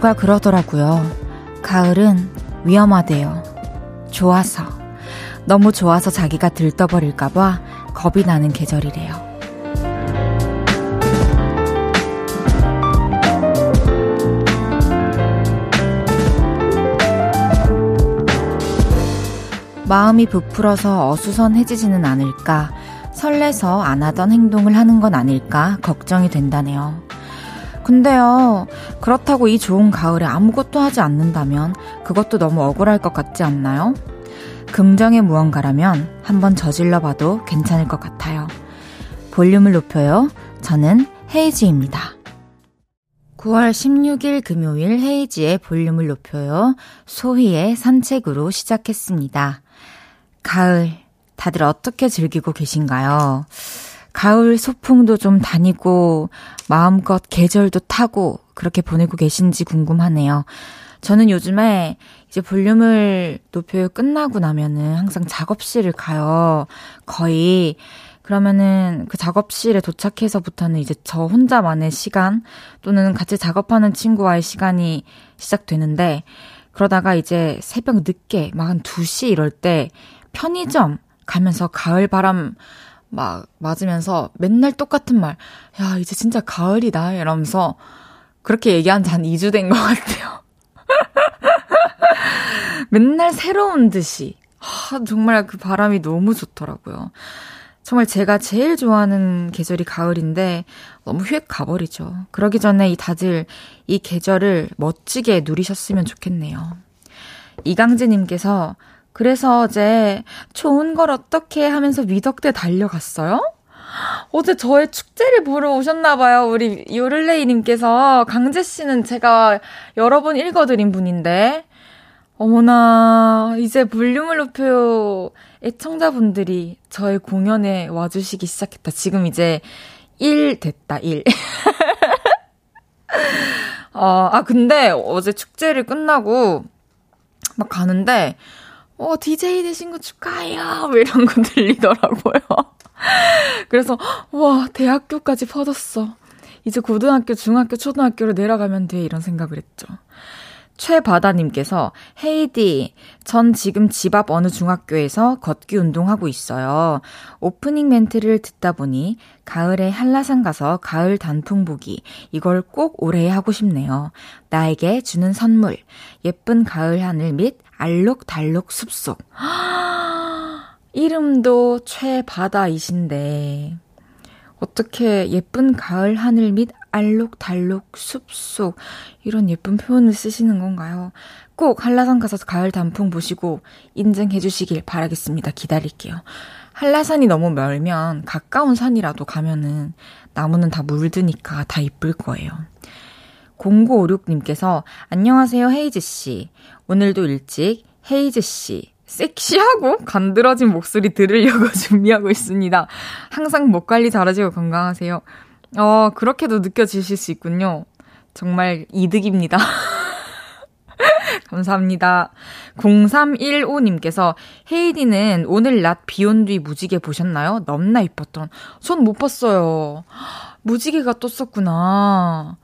누가 그러더라고요. 가을은 위험하대요. 좋아서. 너무 좋아서 자기가 들떠버릴까봐 겁이 나는 계절이래요. 마음이 부풀어서 어수선해지지는 않을까, 설레서 안 하던 행동을 하는 건 아닐까 걱정이 된다네요. 근데요, 그렇다고 이 좋은 가을에 아무것도 하지 않는다면 그것도 너무 억울할 것 같지 않나요? 긍정의 무언가라면 한번 저질러 봐도 괜찮을 것 같아요. 볼륨을 높여요. 저는 헤이지입니다. 9월 16일 금요일 헤이지의 볼륨을 높여요. 소희의 산책으로 시작했습니다. 가을, 다들 어떻게 즐기고 계신가요? 가을 소풍도 좀 다니고, 마음껏 계절도 타고, 그렇게 보내고 계신지 궁금하네요. 저는 요즘에 이제 볼륨을 높여요 끝나고 나면은 항상 작업실을 가요. 거의. 그러면은 그 작업실에 도착해서부터는 이제 저 혼자만의 시간 또는 같이 작업하는 친구와의 시간이 시작되는데 그러다가 이제 새벽 늦게 막 한 2시 이럴 때 편의점 가면서 가을 바람 막 맞으면서 맨날 똑같은 말, 야, 이제 진짜 가을이다. 이러면서 그렇게 얘기한 지 한 2주 된 것 같아요. 맨날 새로운 듯이. 하, 정말 그 바람이 너무 좋더라고요. 정말 제가 제일 좋아하는 계절이 가을인데 너무 휙 가버리죠. 그러기 전에 이 다들 이 계절을 멋지게 누리셨으면 좋겠네요. 이강재님께서 그래서 어제 좋은 걸 어떻게 하면서 미덕대 달려갔어요? 어제 저의 축제를 보러 오셨나봐요. 우리 요를레이님께서. 강재씨는 제가 여러 번 읽어드린 분인데. 어머나, 이제 볼륨을 높여요. 애청자분들이 저의 공연에 와주시기 시작했다. 지금 이제 1 됐다, 1. 어, 아, 근데 어제 축제를 끝나고 막 가는데, 어, DJ 되신 거 축하해요. 뭐 이런 거 들리더라고요. 그래서, 와, 대학교까지 퍼졌어. 이제 고등학교, 중학교, 초등학교로 내려가면 돼. 이런 생각을 했죠. 최바다님께서 헤이디, 전 지금 집 앞 어느 중학교에서 걷기 운동하고 있어요. 오프닝 멘트를 듣다 보니 가을에 한라산 가서 가을 단풍 보기 이걸 꼭 올해 하고 싶네요. 나에게 주는 선물 예쁜 가을 하늘 및 알록달록 숲속. 이름도 최바다이신데 어떻게 예쁜 가을 하늘 및 알록달록 숲속 이런 예쁜 표현을 쓰시는 건가요? 꼭 한라산 가서 가을 단풍 보시고 인증해 주시길 바라겠습니다. 기다릴게요. 한라산이 너무 멀면 가까운 산이라도 가면은 나무는 다 물드니까 다 이쁠 거예요. 0956님께서 안녕하세요 헤이즈씨. 오늘도 일찍 헤이즈씨 섹시하고 간드러진 목소리 들으려고 준비하고 있습니다. 항상 목 관리 잘하시고 건강하세요. 어, 그렇게도 느껴지실 수 있군요. 정말 이득입니다. 감사합니다. 0315님께서 헤이디는 오늘 낮 비온 뒤 무지개 보셨나요? 넘나 이뻤던. 전 못 봤어요. 무지개가 떴었구나.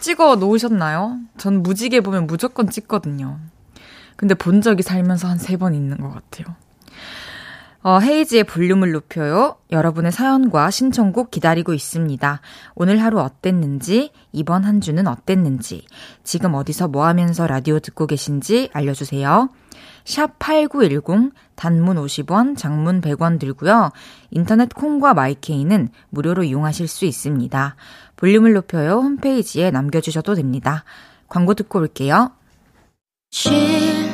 찍어 놓으셨나요? 전 무지개 보면 무조건 찍거든요. 근데 본 적이 살면서 한 세 번 있는 것 같아요. 어, 헤이지의 볼륨을 높여요. 여러분의 사연과 신청곡 기다리고 있습니다. 오늘 하루 어땠는지, 이번 한 주는 어땠는지, 지금 어디서 뭐 하면서 라디오 듣고 계신지 알려주세요. 샵 8910, 단문 50원, 장문 100원 들고요. 인터넷 콩과 마이케이는 무료로 이용하실 수 있습니다. 볼륨을 높여요. 홈페이지에 남겨주셔도 됩니다. 광고 듣고 올게요. 쉴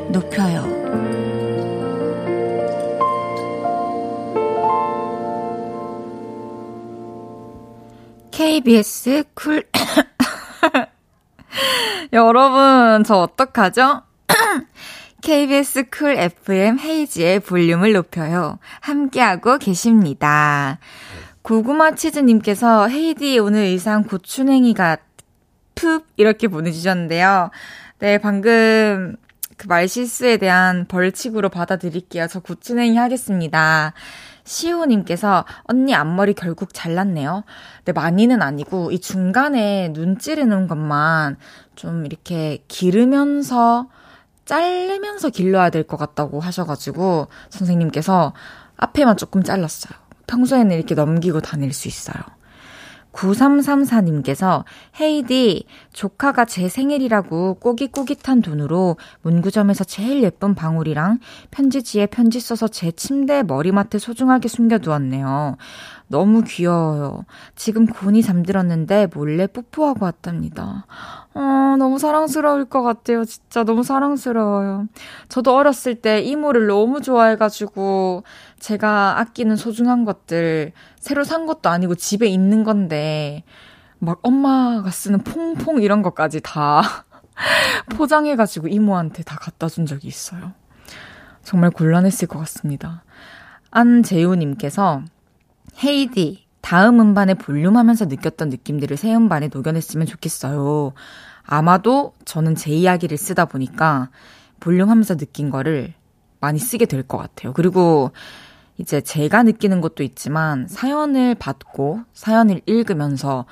KBS 쿨 여러분, 저 어떡하죠? KBS 쿨 FM 헤이즈의 볼륨을 높여요. 함께하고 계십니다. 고구마 치즈님께서 헤이디 오늘 의상 고추냉이가 푹 이렇게 보내주셨는데요. 네, 방금 그 말실수에 대한 벌칙으로 받아들일게요. 저 고추냉이 하겠습니다. 시호님께서 언니 앞머리 결국 잘랐네요. 근데 많이는 아니고 이 중간에 눈 찌르는 것만 좀 이렇게 기르면서 자르면서 길러야 될 것 같다고 하셔가지고 선생님께서 앞에만 조금 잘랐어요. 평소에는 이렇게 넘기고 다닐 수 있어요. 9334님께서 헤이디 조카가 제 생일이라고 꼬깃꼬깃한 돈으로 문구점에서 제일 예쁜 방울이랑 편지지에 편지 써서 제 침대 머리맡에 소중하게 숨겨 두었네요. 너무 귀여워요. 지금 곤이 잠들었는데 몰래 뽀뽀하고 왔답니다. 아, 너무 사랑스러울 것 같아요. 진짜 너무 사랑스러워요. 저도 어렸을 때 이모를 너무 좋아해가지고 제가 아끼는 소중한 것들 새로 산 것도 아니고 집에 있는 건데 막 엄마가 쓰는 퐁퐁 이런 것까지 다 포장해가지고 이모한테 다 갖다 준 적이 있어요. 정말 곤란했을 것 같습니다. 안재우님께서 헤이디, 다음 음반에 볼륨하면서 느꼈던 느낌들을 새 음반에 녹여냈으면 좋겠어요. 아마도 저는 제 이야기를 쓰다 보니까 볼륨하면서 느낀 거를 많이 쓰게 될 것 같아요. 그리고 이제 제가 느끼는 것도 있지만 사연을 받고 사연을 읽으면서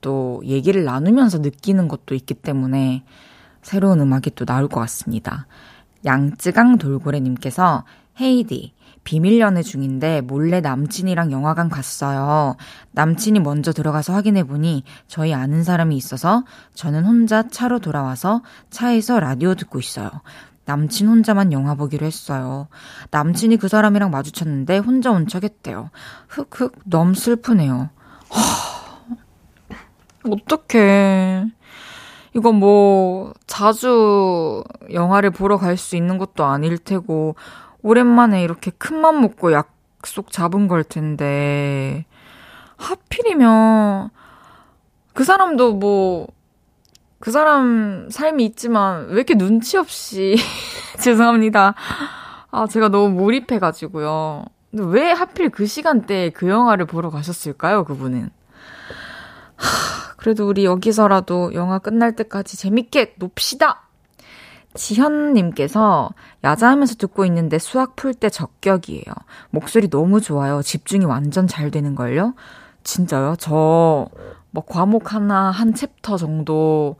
또 얘기를 나누면서 느끼는 것도 있기 때문에 새로운 음악이 또 나올 것 같습니다. 양쯔강 돌고래님께서 헤이디, 비밀 연애 중인데 몰래 남친이랑 영화관 갔어요. 남친이 먼저 들어가서 확인해 보니 저희 아는 사람이 있어서 저는 혼자 차로 돌아와서 차에서 라디오 듣고 있어요. 남친 혼자만 영화 보기로 했어요. 남친이 그 사람이랑 마주쳤는데 혼자 온 척 했대요. 흑흑, 너무 슬프네요. 하, 어떡해. 이거 뭐, 자주 영화를 보러 갈 수 있는 것도 아닐 테고, 오랜만에 이렇게 큰 맘 먹고 약속 잡은 걸 텐데, 하필이면, 그 사람도 뭐, 그 사람 삶이 있지만, 왜 이렇게 눈치 없이, 죄송합니다. 아, 제가 너무 몰입해가지고요. 근데 왜 하필 그 시간대에 그 영화를 보러 가셨을까요, 그분은? 하, 그래도 우리 여기서라도 영화 끝날 때까지 재밌게 놉시다! 지현님께서 야자하면서 듣고 있는데 수학 풀 때 적격이에요. 목소리 너무 좋아요. 집중이 완전 잘 되는걸요? 진짜요? 저, 뭐, 과목 하나, 한 챕터 정도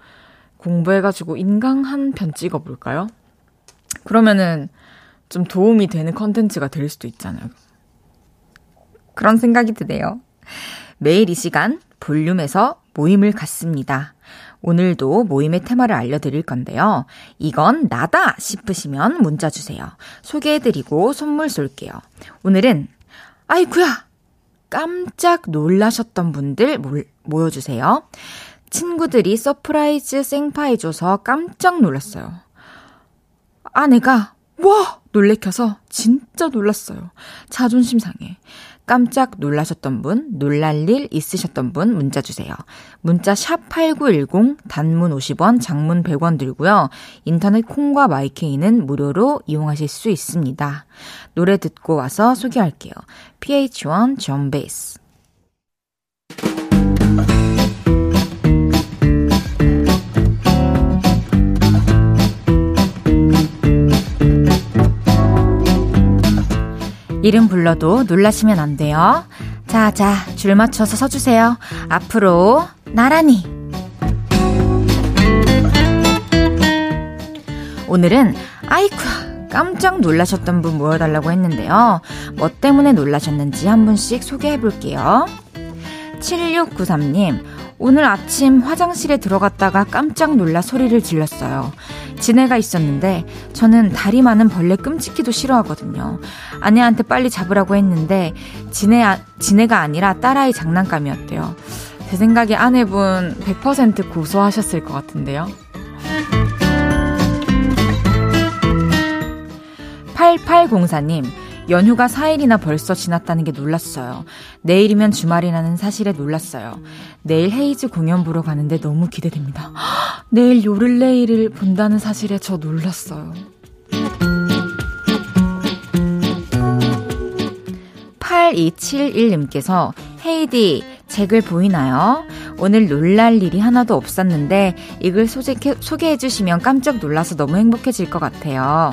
공부해가지고 인강 한 편 찍어볼까요? 그러면은 좀 도움이 되는 컨텐츠가 될 수도 있잖아요. 그런 생각이 드네요. 매일 이 시간 볼륨에서 모임을 갖습니다. 오늘도 모임의 테마를 알려드릴 건데요. 이건 나다 싶으시면 문자 주세요. 소개해드리고 선물 쏠게요. 오늘은 아이구야 깜짝 놀라셨던 분들 모여주세요. 친구들이 surprise 생파해줘서 깜짝 놀랐어요. 아내가 와 놀래켜서 진짜 놀랐어요. 자존심 상해. 깜짝 놀라셨던 분, 놀랄 일 있으셨던 분 문자 주세요. 문자 샵 8910 단문 50원, 장문 100원 들고요. 인터넷 콩과 마이케이는 무료로 이용하실 수 있습니다. 노래 듣고 와서 소개할게요. PH1 John Bass. 이 름 불러도 놀라시면 안 돼요. 자, 자, 줄 맞춰서 서주세요. 앞으로, 나란히. 오늘은, 아이쿠, 깜짝 놀라셨던 분 모여달라고 했는데요. 뭐 때문에 놀라셨는지 한 분씩 소개해 볼게요. 7693님, 오늘 아침 화장실에 들어갔다가 깜짝 놀라 소리를 질렀어요. 지네가 있었는데 저는 다리 많은 벌레 끔찍히도 싫어하거든요. 아내한테 빨리 잡으라고 했는데 지네 아, 지네가 아니라 딸아이 장난감이었대요. 제 생각에 아내분 100% 고소하셨을 것 같은데요. 8804님, 연휴가 4일이나 벌써 지났다는 게 놀랐어요. 내일이면 주말이라는 사실에 놀랐어요. 내일 헤이즈 공연 보러 가는데 너무 기대됩니다. 내일 요를레이를 본다는 사실에 저 놀랐어요. 8271님께서 헤이디 책을 보이나요? 오늘 놀랄 일이 하나도 없었는데 이걸 소개, 소개해주시면 깜짝 놀라서 너무 행복해질 것 같아요.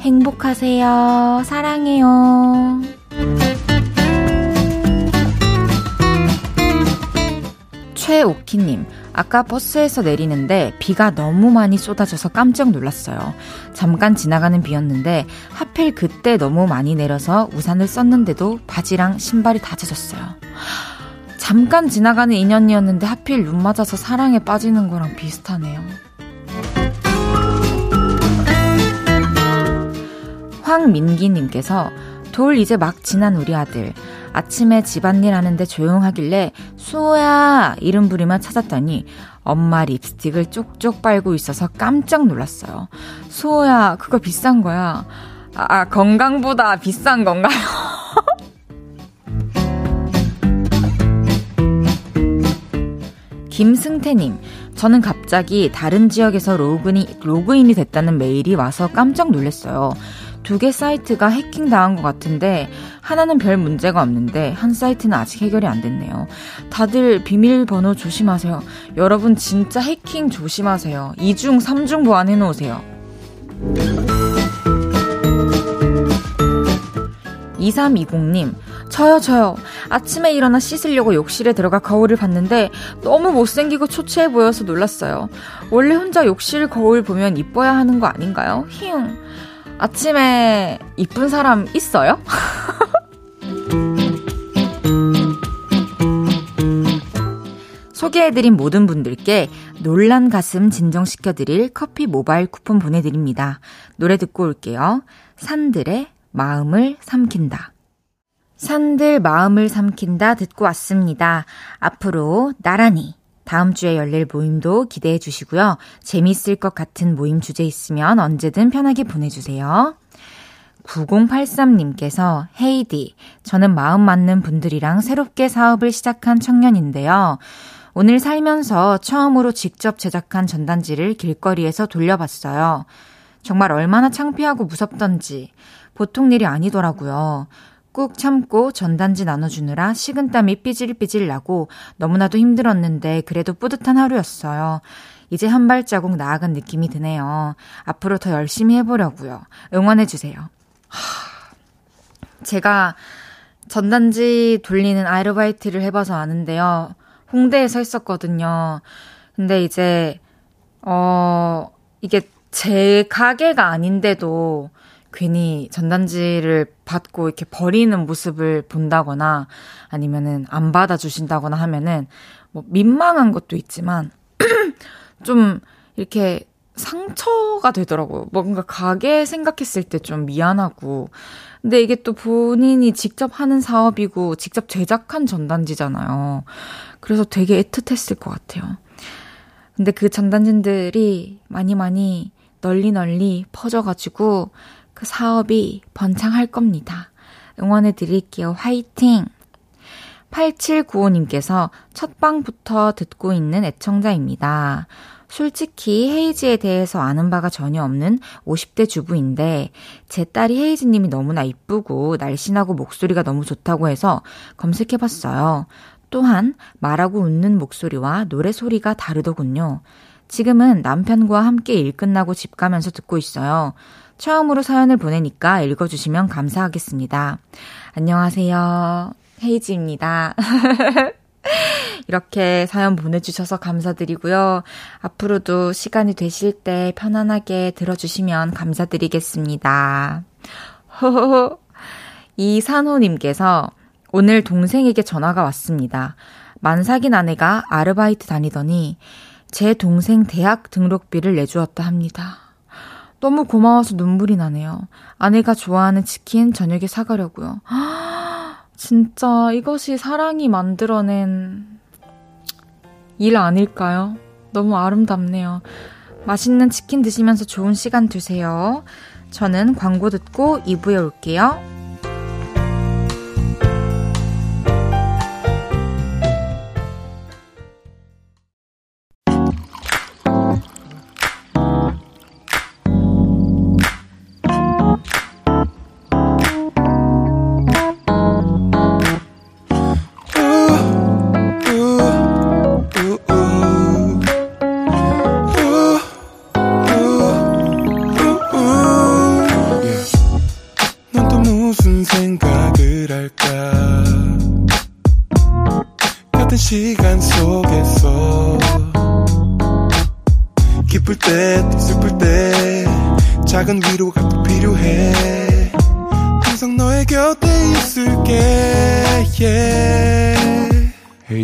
행복하세요. 사랑해요. 최오키님, 아까 버스에서 내리는데 비가 너무 많이 쏟아져서 깜짝 놀랐어요. 잠깐 지나가는 비였는데 하필 그때 너무 많이 내려서 우산을 썼는데도 바지랑 신발이 다 젖었어요. 잠깐 지나가는 인연이었는데 하필 눈 맞아서 사랑에 빠지는 거랑 비슷하네요. 황민기님께서 돌 이제 막 지난 우리 아들. 아침에 집안일 하는데 조용하길래 수호야 이름 부리만 찾았더니 엄마 립스틱을 쪽쪽 빨고 있어서 깜짝 놀랐어요. 수호야 그거 비싼 거야. 아, 아 건강보다 비싼 건가요? 김승태님, 저는 갑자기 다른 지역에서 로그인이, 로그인이 됐다는 메일이 와서 깜짝 놀랐어요. 두 개 사이트가 해킹 당한 것 같은데 하나는 별 문제가 없는데 한 사이트는 아직 해결이 안 됐네요. 다들 비밀번호 조심하세요. 여러분 진짜 해킹 조심하세요. 2중, 3중 보안해 놓으세요. 2320님, 저요, 저요. 아침에 일어나 씻으려고 욕실에 들어가 거울을 봤는데 너무 못생기고 초췌해 보여서 놀랐어요. 원래 혼자 욕실 거울 보면 이뻐야 하는 거 아닌가요? 히응. 아침에 이쁜 사람 있어요? 소개해드린 모든 분들께 놀란 가슴 진정시켜드릴 커피 모바일 쿠폰 보내드립니다. 노래 듣고 올게요. 산들의 마음을 삼킨다. 산들 마음을 삼킨다 듣고 왔습니다. 앞으로 나란히 다음 주에 열릴 모임도 기대해 주시고요. 재미있을 것 같은 모임 주제 있으면 언제든 편하게 보내주세요. 9083님께서 헤이디, 저는 마음 맞는 분들이랑 새롭게 사업을 시작한 청년인데요. 오늘 살면서 처음으로 직접 제작한 전단지를 길거리에서 돌려봤어요. 정말 얼마나 창피하고 무섭던지 보통 일이 아니더라고요. 꾹 참고 전단지 나눠주느라 식은땀이 삐질삐질 나고 너무나도 힘들었는데 그래도 뿌듯한 하루였어요. 이제 한 발자국 나아간 느낌이 드네요. 앞으로 더 열심히 해보려고요. 응원해주세요. 제가 전단지 돌리는 아르바이트를 해봐서 아는데요. 홍대에 서 있었거든요. 근데 이제, 어, 이게 제 가게가 아닌데도 괜히 전단지를 받고 이렇게 버리는 모습을 본다거나 아니면은 안 받아주신다거나 하면은 뭐 민망한 것도 있지만 좀 이렇게 상처가 되더라고요. 뭔가 가게 생각했을 때 좀 미안하고. 근데 이게 또 본인이 직접 하는 사업이고 직접 제작한 전단지잖아요. 그래서 되게 애틋했을 것 같아요. 근데 그 전단지들이 많이 많이 널리 널리 퍼져가지고 그 사업이 번창할 겁니다. 응원해 드릴게요. 화이팅! 8795님께서 첫 방부터 듣고 있는 애청자입니다. 솔직히 헤이즈에 대해서 아는 바가 전혀 없는 50대 주부인데 제 딸이 헤이즈님이 너무나 이쁘고 날씬하고 목소리가 너무 좋다고 해서 검색해봤어요. 또한 말하고 웃는 목소리와 노래 소리가 다르더군요. 지금은 남편과 함께 일 끝나고 집 가면서 듣고 있어요. 처음으로 사연을 보내니까 읽어주시면 감사하겠습니다. 안녕하세요. 헤이지입니다. 이렇게 사연 보내주셔서 감사드리고요. 앞으로도 시간이 되실 때 편안하게 들어주시면 감사드리겠습니다. 호호호. 이산호님께서 오늘 동생에게 전화가 왔습니다. 만삭인 아내가 아르바이트 다니더니 제 동생 대학 등록비를 내주었다 합니다. 너무 고마워서 눈물이 나네요. 아내가 좋아하는 치킨 저녁에 사가려고요. 진짜 이것이 사랑이 만들어낸 일 아닐까요? 너무 아름답네요. 맛있는 치킨 드시면서 좋은 시간 되세요. 저는 광고 듣고 2부에 올게요.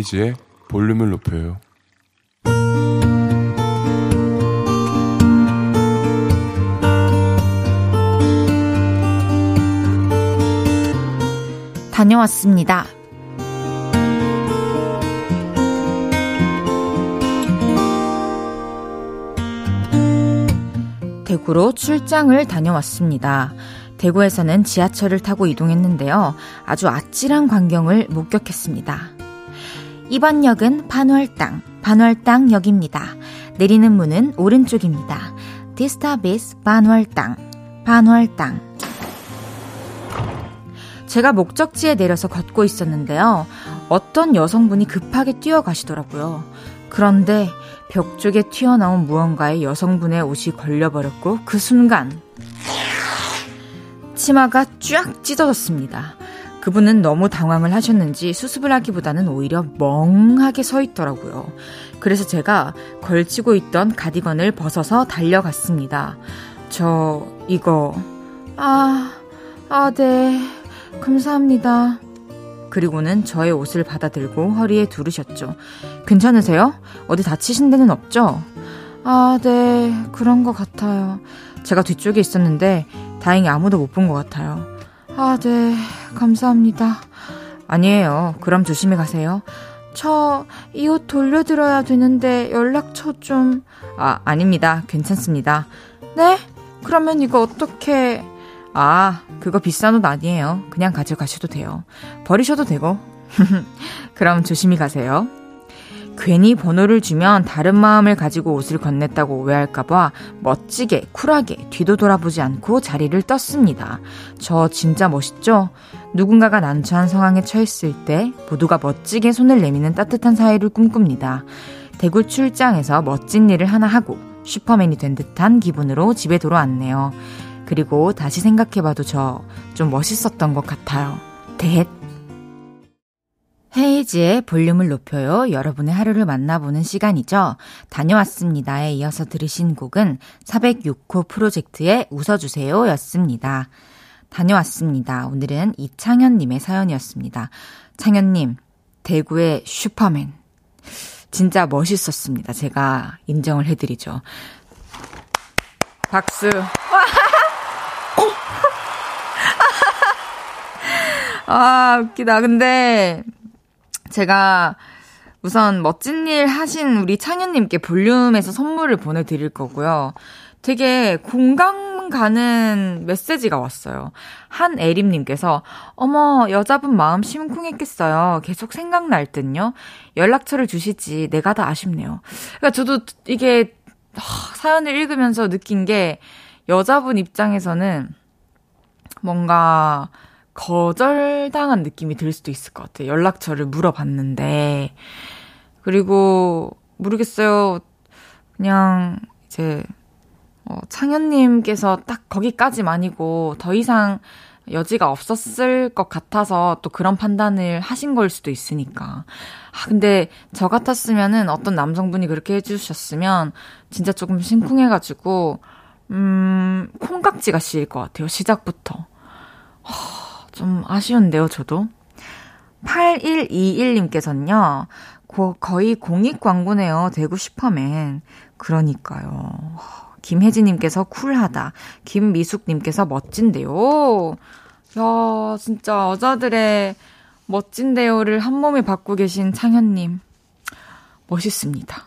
헤이지의 볼륨을 높여요. 다녀왔습니다. 대구로 출장을 다녀왔습니다. 대구에서는 지하철을 타고 이동했는데요. 아주 아찔한 광경을 목격했습니다. 이번 역은 반월당, 반월당역입니다. 내리는 문은 오른쪽입니다. 디스타비스 반월당, 반월당. 제가 목적지에 내려서 걷고 있었는데요. 어떤 여성분이 급하게 뛰어가시더라고요. 그런데 벽 쪽에 튀어나온 무언가에 여성분의 옷이 걸려버렸고 그 순간 치마가 쫙 찢어졌습니다. 그분은 너무 당황을 하셨는지 수습을 하기보다는 오히려 멍하게 서 있더라고요. 그래서 제가 걸치고 있던 가디건을 벗어서 달려갔습니다. 저, 이거, 아, 아, 네. 감사합니다. 그리고는 저의 옷을 받아들고 허리에 두르셨죠. 괜찮으세요? 어디 다치신 데는 없죠? 아, 네. 그런 것 같아요. 제가 뒤쪽에 있었는데 다행히 아무도 못 본 것 같아요. 아, 네. 감사합니다. 아니에요. 그럼 조심히 가세요. 저 이 옷 돌려드려야 되는데 연락처 좀... 아, 아닙니다. 괜찮습니다. 네? 그러면 이거 어떻게... 아, 그거 비싼 옷 아니에요. 그냥 가져가셔도 돼요. 버리셔도 되고. 그럼 조심히 가세요. 괜히 번호를 주면 다른 마음을 가지고 옷을 건넸다고 오해할까봐 멋지게, 쿨하게 뒤도 돌아보지 않고 자리를 떴습니다. 저 진짜 멋있죠? 누군가가 난처한 상황에 처했을 때 모두가 멋지게 손을 내미는 따뜻한 사회를 꿈꿉니다. 대구 출장에서 멋진 일을 하나 하고 슈퍼맨이 된 듯한 기분으로 집에 돌아왔네요. 그리고 다시 생각해봐도 저 좀 멋있었던 것 같아요. 대 헤이지의 볼륨을 높여요. 여러분의 하루를 만나보는 시간이죠. 다녀왔습니다에 이어서 들으신 곡은 406호 프로젝트의 웃어주세요 였습니다. 다녀왔습니다. 오늘은 이창현님의 사연이었습니다. 창현님, 대구의 슈퍼맨. 진짜 멋있었습니다. 제가 인정을 해드리죠. 박수. 아, 웃기다. 근데 제가 우선 멋진 일 하신 우리 창현님께 볼륨에서 선물을 보내드릴 거고요. 되게 공감 가는 메시지가 왔어요. 한애림님께서, 어머, 여자분 마음 심쿵했겠어요. 계속 생각날 듯요. 연락처를 주시지. 내가 다 아쉽네요. 그러니까 저도 이게, 사연을 읽으면서 느낀 게, 여자분 입장에서는 뭔가, 거절당한 느낌이 들 수도 있을 것 같아요. 연락처를 물어봤는데. 그리고, 모르겠어요. 그냥, 이제, 어, 창현님께서 딱 거기까지만이고, 더 이상 여지가 없었을 것 같아서 또 그런 판단을 하신 걸 수도 있으니까. 아, 근데 저 같았으면은 어떤 남성분이 그렇게 해주셨으면 진짜 조금 심쿵해가지고, 음, 콩깍지가 씌일 것 같아요. 시작부터. 허, 좀 아쉬운데요, 저도. 8121님께서는요, 고, 거의 공익 광고네요. 대구 슈퍼맨. 그러니까요. 김혜진님께서 쿨하다. 김미숙님께서 멋진데요. 야, 진짜 여자들의 멋진데요를 한 몸에 받고 계신 창현님. 멋있습니다.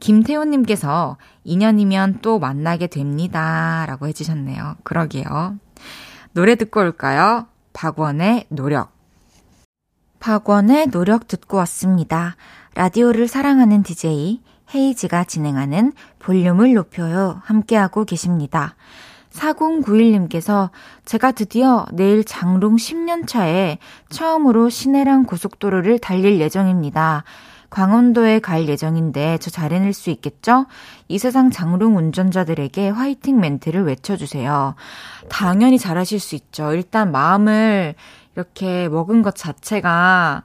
김태훈님께서 2년이면 또 만나게 됩니다. 라고 해주셨네요. 그러게요. 노래 듣고 올까요? 박원의 노력. 박원의 노력 듣고 왔습니다. 라디오를 사랑하는 DJ 헤이지가 진행하는 볼륨을 높여요. 함께하고 계십니다. 4091님께서 제가 드디어 내일 장롱 10년 차에 처음으로 시내랑 고속도로를 달릴 예정입니다. 광원도에 갈 예정인데 저 잘해낼 수 있겠죠? 이 세상 장롱 운전자들에게 화이팅 멘트를 외쳐주세요. 당연히 잘하실 수 있죠. 일단 마음을 이렇게 먹은 것 자체가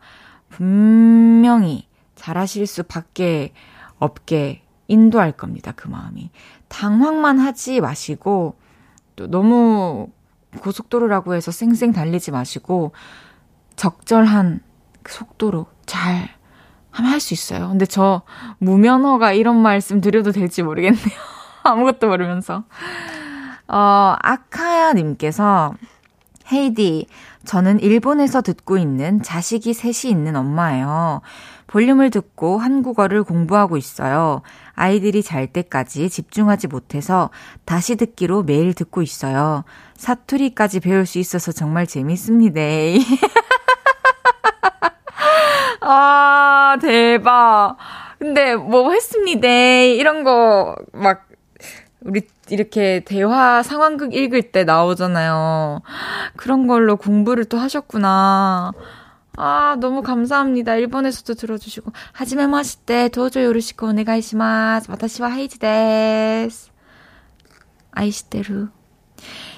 분명히 잘하실 수밖에 없게 인도할 겁니다. 그 마음이. 당황만 하지 마시고 또 너무 고속도로라고 해서 쌩쌩 달리지 마시고 적절한 속도로 잘 하면 할 수 있어요. 근데 저 무면허가 이런 말씀 드려도 될지 모르겠네요. 아무것도 모르면서. 어, 아카야님께서 헤이디, 저는 일본에서 듣고 있는 자식이 셋이 있는 엄마예요. 볼륨을 듣고 한국어를 공부하고 있어요. 아이들이 잘 때까지 집중하지 못해서 다시 듣기로 매일 듣고 있어요. 사투리까지 배울 수 있어서 정말 재밌습니다. 아, 대박. 근데 뭐 했습니다. 이런 거 막 우리 이렇게 대화 상황극 읽을 때 나오잖아요. 그런 걸로 공부를 또 하셨구나. 아, 너무 감사합니다. 일본에서도 들어주시고. 하지메 마시테 도저 요르시코 오네가이시마스. 와타시와 헤이지 데스. 아이시테루.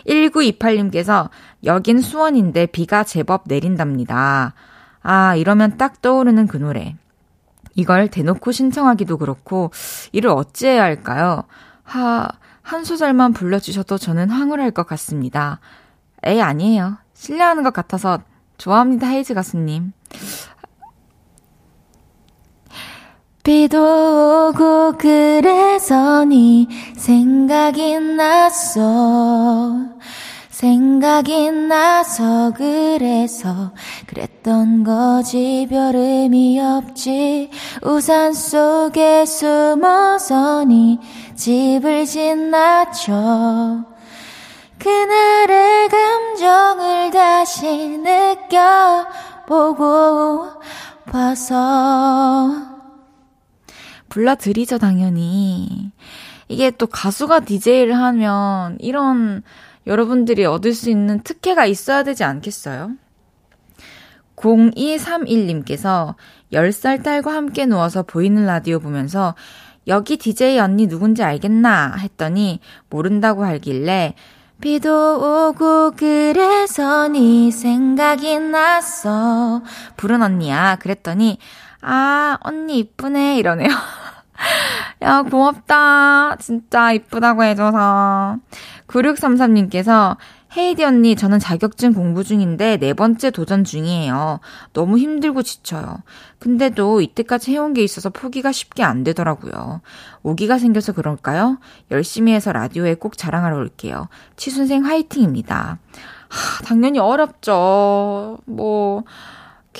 1928님께서 여긴 수원인데 비가 제법 내린답니다. 아, 이러면 딱 떠오르는 그 노래. 이걸 대놓고 신청하기도 그렇고, 이를 어찌해야 할까요? 하, 한 소절만 불러주셔도 저는 황홀할 것 같습니다. 에이, 아니에요. 실례하는 것 같아서 좋아합니다, 헤이즈 가수님. 비도 오고 그래서 네 생각이 났어. 생각이 나서 그래서 그랬던 거지. 별 의미 없지. 우산 속에 숨어서 네 집을 지나쳐 그날의 감정을 다시 느껴보고 봐서 불러드리죠 당연히. 이게 또 가수가 DJ를 하면 이런 여러분들이 얻을 수 있는 특혜가 있어야 되지 않겠어요? 0231님께서 10살 딸과 함께 누워서 보이는 라디오 보면서 여기 DJ 언니 누군지 알겠나 했더니 모른다고 하길래 비도 오고 그래서 네 생각이 났어. 부른 언니야. 그랬더니 아 언니 이쁘네 이러네요. 야 고맙다. 진짜 이쁘다고 해줘서. 9633님께서 헤이디 언니, 저는 자격증 공부 중인데 네 번째 도전 중이에요. 너무 힘들고 지쳐요. 근데도 이때까지 해온 게 있어서 포기가 쉽게 안 되더라고요. 오기가 생겨서 그럴까요? 열심히 해서 라디오에 꼭 자랑하러 올게요. 치순생 화이팅입니다. 하, 당연히 어렵죠. 뭐,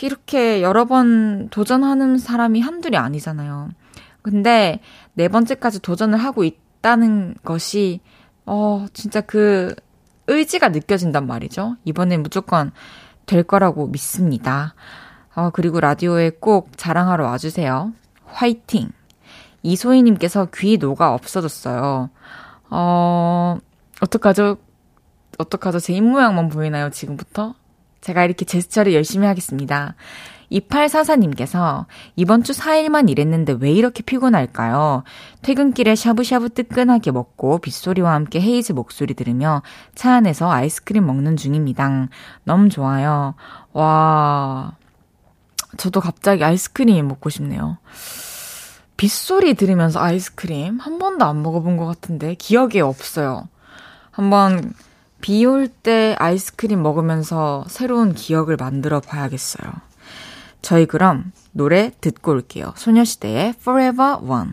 이렇게 여러 번 도전하는 사람이 한둘이 아니잖아요. 근데 네 번째까지 도전을 하고 있다는 것이 어, 진짜 그 의지가 느껴진단 말이죠. 이번엔 무조건 될 거라고 믿습니다. 어, 그리고 라디오에 꼭 자랑하러 와주세요. 화이팅! 이소희님께서 귀 녹아 없어졌어요. 어, 어떡하죠? 어떡하죠? 제 입모양만 보이나요, 지금부터? 제가 이렇게 제스처를 열심히 하겠습니다. 2844님께서 이번 주 4일만 일했는데 왜 이렇게 피곤할까요? 퇴근길에 샤브샤브 뜨끈하게 먹고 빗소리와 함께 헤이즈 목소리 들으며 차 안에서 아이스크림 먹는 중입니다. 너무 좋아요. 와, 저도 갑자기 아이스크림 먹고 싶네요. 빗소리 들으면서 아이스크림 한 번도 안 먹어본 것 같은데 기억에 없어요. 한번 비 올 때 아이스크림 먹으면서 새로운 기억을 만들어 봐야겠어요. 저희 그럼 노래 듣고 올게요. 소녀시대의 Forever One.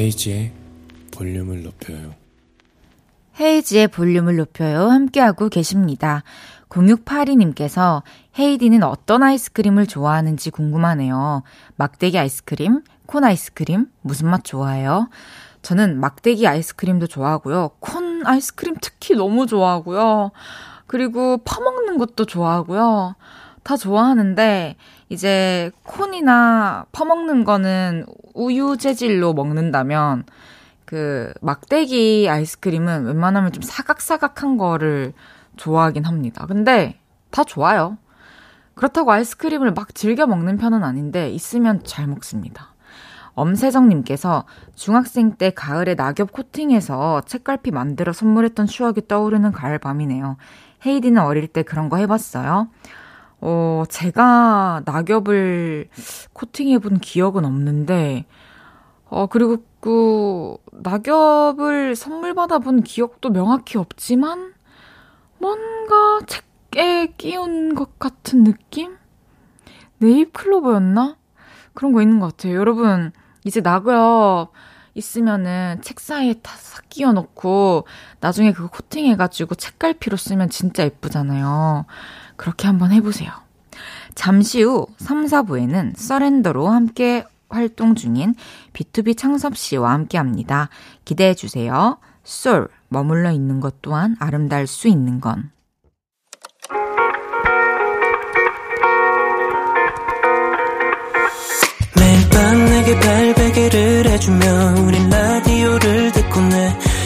헤이지의 볼륨을 높여요. 헤이지의 볼륨을 높여요. 함께하고 계십니다. 0682님께서 헤이디는 어떤 아이스크림을 좋아하는지 궁금하네요. 막대기 아이스크림, 콘 아이스크림, 무슨 맛 좋아해요? 저는 막대기 아이스크림도 좋아하고요. 콘 아이스크림 특히 너무 좋아하고요. 그리고 퍼먹는 것도 좋아하고요. 다 좋아하는데, 이제 콘이나 퍼먹는 거는 우유 재질로 먹는다면, 그 막대기 아이스크림은 웬만하면 좀 사각사각한 거를 좋아하긴 합니다. 근데 다 좋아요. 그렇다고 아이스크림을 막 즐겨 먹는 편은 아닌데 있으면 잘 먹습니다. 엄세정님께서 중학생 때 가을에 낙엽 코팅해서 책갈피 만들어 선물했던 추억이 떠오르는 가을 밤이네요. 헤이디는 어릴 때 그런 거 해봤어요? 어, 제가 낙엽을 코팅해본 기억은 없는데, 어, 그리고 그, 낙엽을 선물 받아본 기억도 명확히 없지만, 뭔가 책에 끼운 것 같은 느낌? 네잎 클로버였나? 그런 거 있는 것 같아요. 여러분, 이제 낙엽 있으면은 책 사이에 다싹 끼워 놓고, 나중에 그거 코팅해가지고 책갈피로 쓰면 진짜 예쁘잖아요. 그렇게 한번 해보세요. 잠시 후 3, 4부에는 서렌더로 함께 활동 중인 B2B 창섭 씨와 함께 합니다. 기대해 주세요. 솔, 머물러 있는 것 또한 아름다울 수 있는 건. 매일 밤 내게 발베개를 해주며 우린 라디오를 듣고 내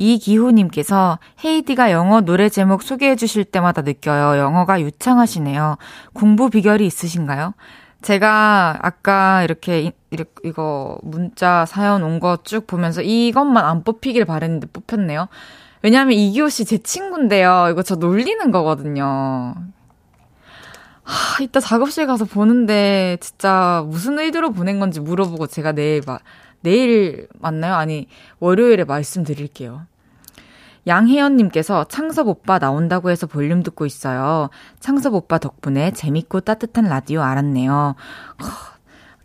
이기호님께서 헤이디가 영어 노래 제목 소개해 주실 때마다 느껴요. 영어가 유창하시네요. 공부 비결이 있으신가요? 제가 아까 이렇게, 이렇게 이거 문자 사연 온 거 쭉 보면서 이것만 안 뽑히길 바랬는데 뽑혔네요. 왜냐하면 이기호 씨 제 친구인데요. 이거 저 놀리는 거거든요. 하, 이따 작업실 가서 보는데 진짜 무슨 의도로 보낸 건지 물어보고 제가 내일 마, 내일 맞나요? 아니 월요일에 말씀드릴게요. 양혜연님께서 창섭 오빠 나온다고 해서 볼륨 듣고 있어요. 창섭 오빠 덕분에 재밌고 따뜻한 라디오 알았네요.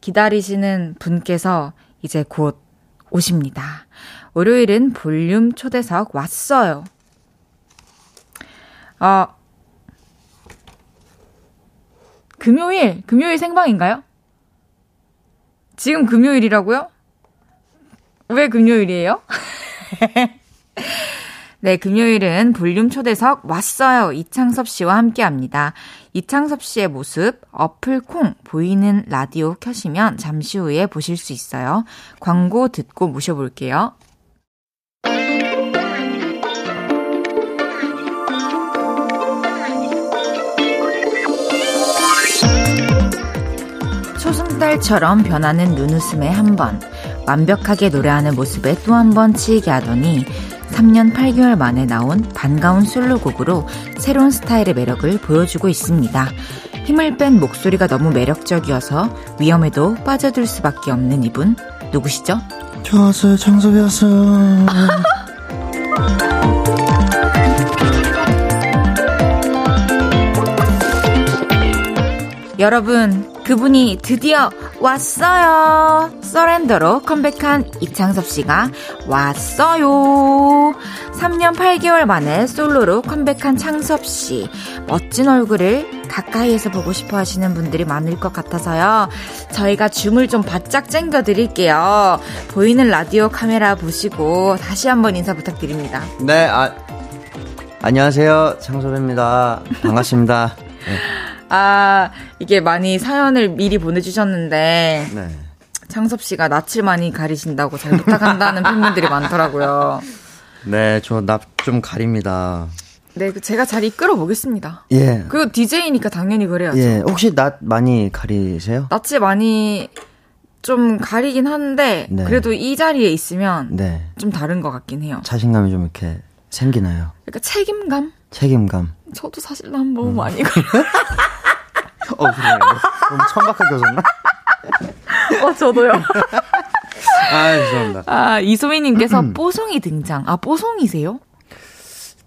기다리시는 분께서 이제 곧 오십니다. 월요일은 볼륨 초대석 왔어요. 아, 금요일, 금요일 생방인가요? 지금 금요일이라고요? 왜 금요일이에요? 네, 금요일은 볼륨 초대석 왔어요. 이창섭 씨와 함께 합니다. 이창섭 씨의 모습, 어플 콩, 보이는 라디오 켜시면 잠시 후에 보실 수 있어요. 광고 듣고 모셔볼게요. 초승달처럼 변하는 눈웃음에 한 번, 완벽하게 노래하는 모습에 또 한 번 치이게 하더니 3년 8개월 만에 나온 반가운 솔로곡으로 새로운 스타일의 매력을 보여주고 있습니다. 힘을 뺀 목소리가 너무 매력적이어서 위험에도 빠져들 수밖에 없는 이분 누구시죠? 창섭이 왔어요. 여러분, 그분이 드디어 왔어요. 서렌더로 컴백한 이창섭 씨가 왔어요. 3년 8개월 만에 솔로로 컴백한 창섭 씨. 멋진 얼굴을 가까이에서 보고 싶어 하시는 분들이 많을 것 같아서요. 저희가 줌을 좀 바짝 쟁겨 드릴게요. 보이는 라디오 카메라 보시고 다시 한번 인사 부탁드립니다. 네, 아, 안녕하세요. 창섭입니다. 반갑습니다. 네. 아, 이게 많이 사연을 미리 보내주셨는데. 네. 창섭 씨가 낯을 많이 가리신다고 잘 부탁한다는 팬분들이 많더라고요. 네, 저 낯 좀 가립니다. 네, 그 제가 잘 이끌어 보겠습니다. 예. 그리고 DJ니까 당연히 그래야죠. 예, 혹시 낯 많이 가리세요? 낯을 많이 좀 가리긴 하는데 네. 그래도 이 자리에 있으면 네. 좀 다른 것 같긴 해요. 자신감이 좀 이렇게 생기나요? 그러니까 책임감? 책임감. 저도 사실 남보 음. 많이 걸려. 어, 그래요. 너무 천박하게 웃었나? 어, 저도요. 아, 죄송합니다. 아, 이소희님께서 음. 뽀송이 등장. 아, 뽀송이세요?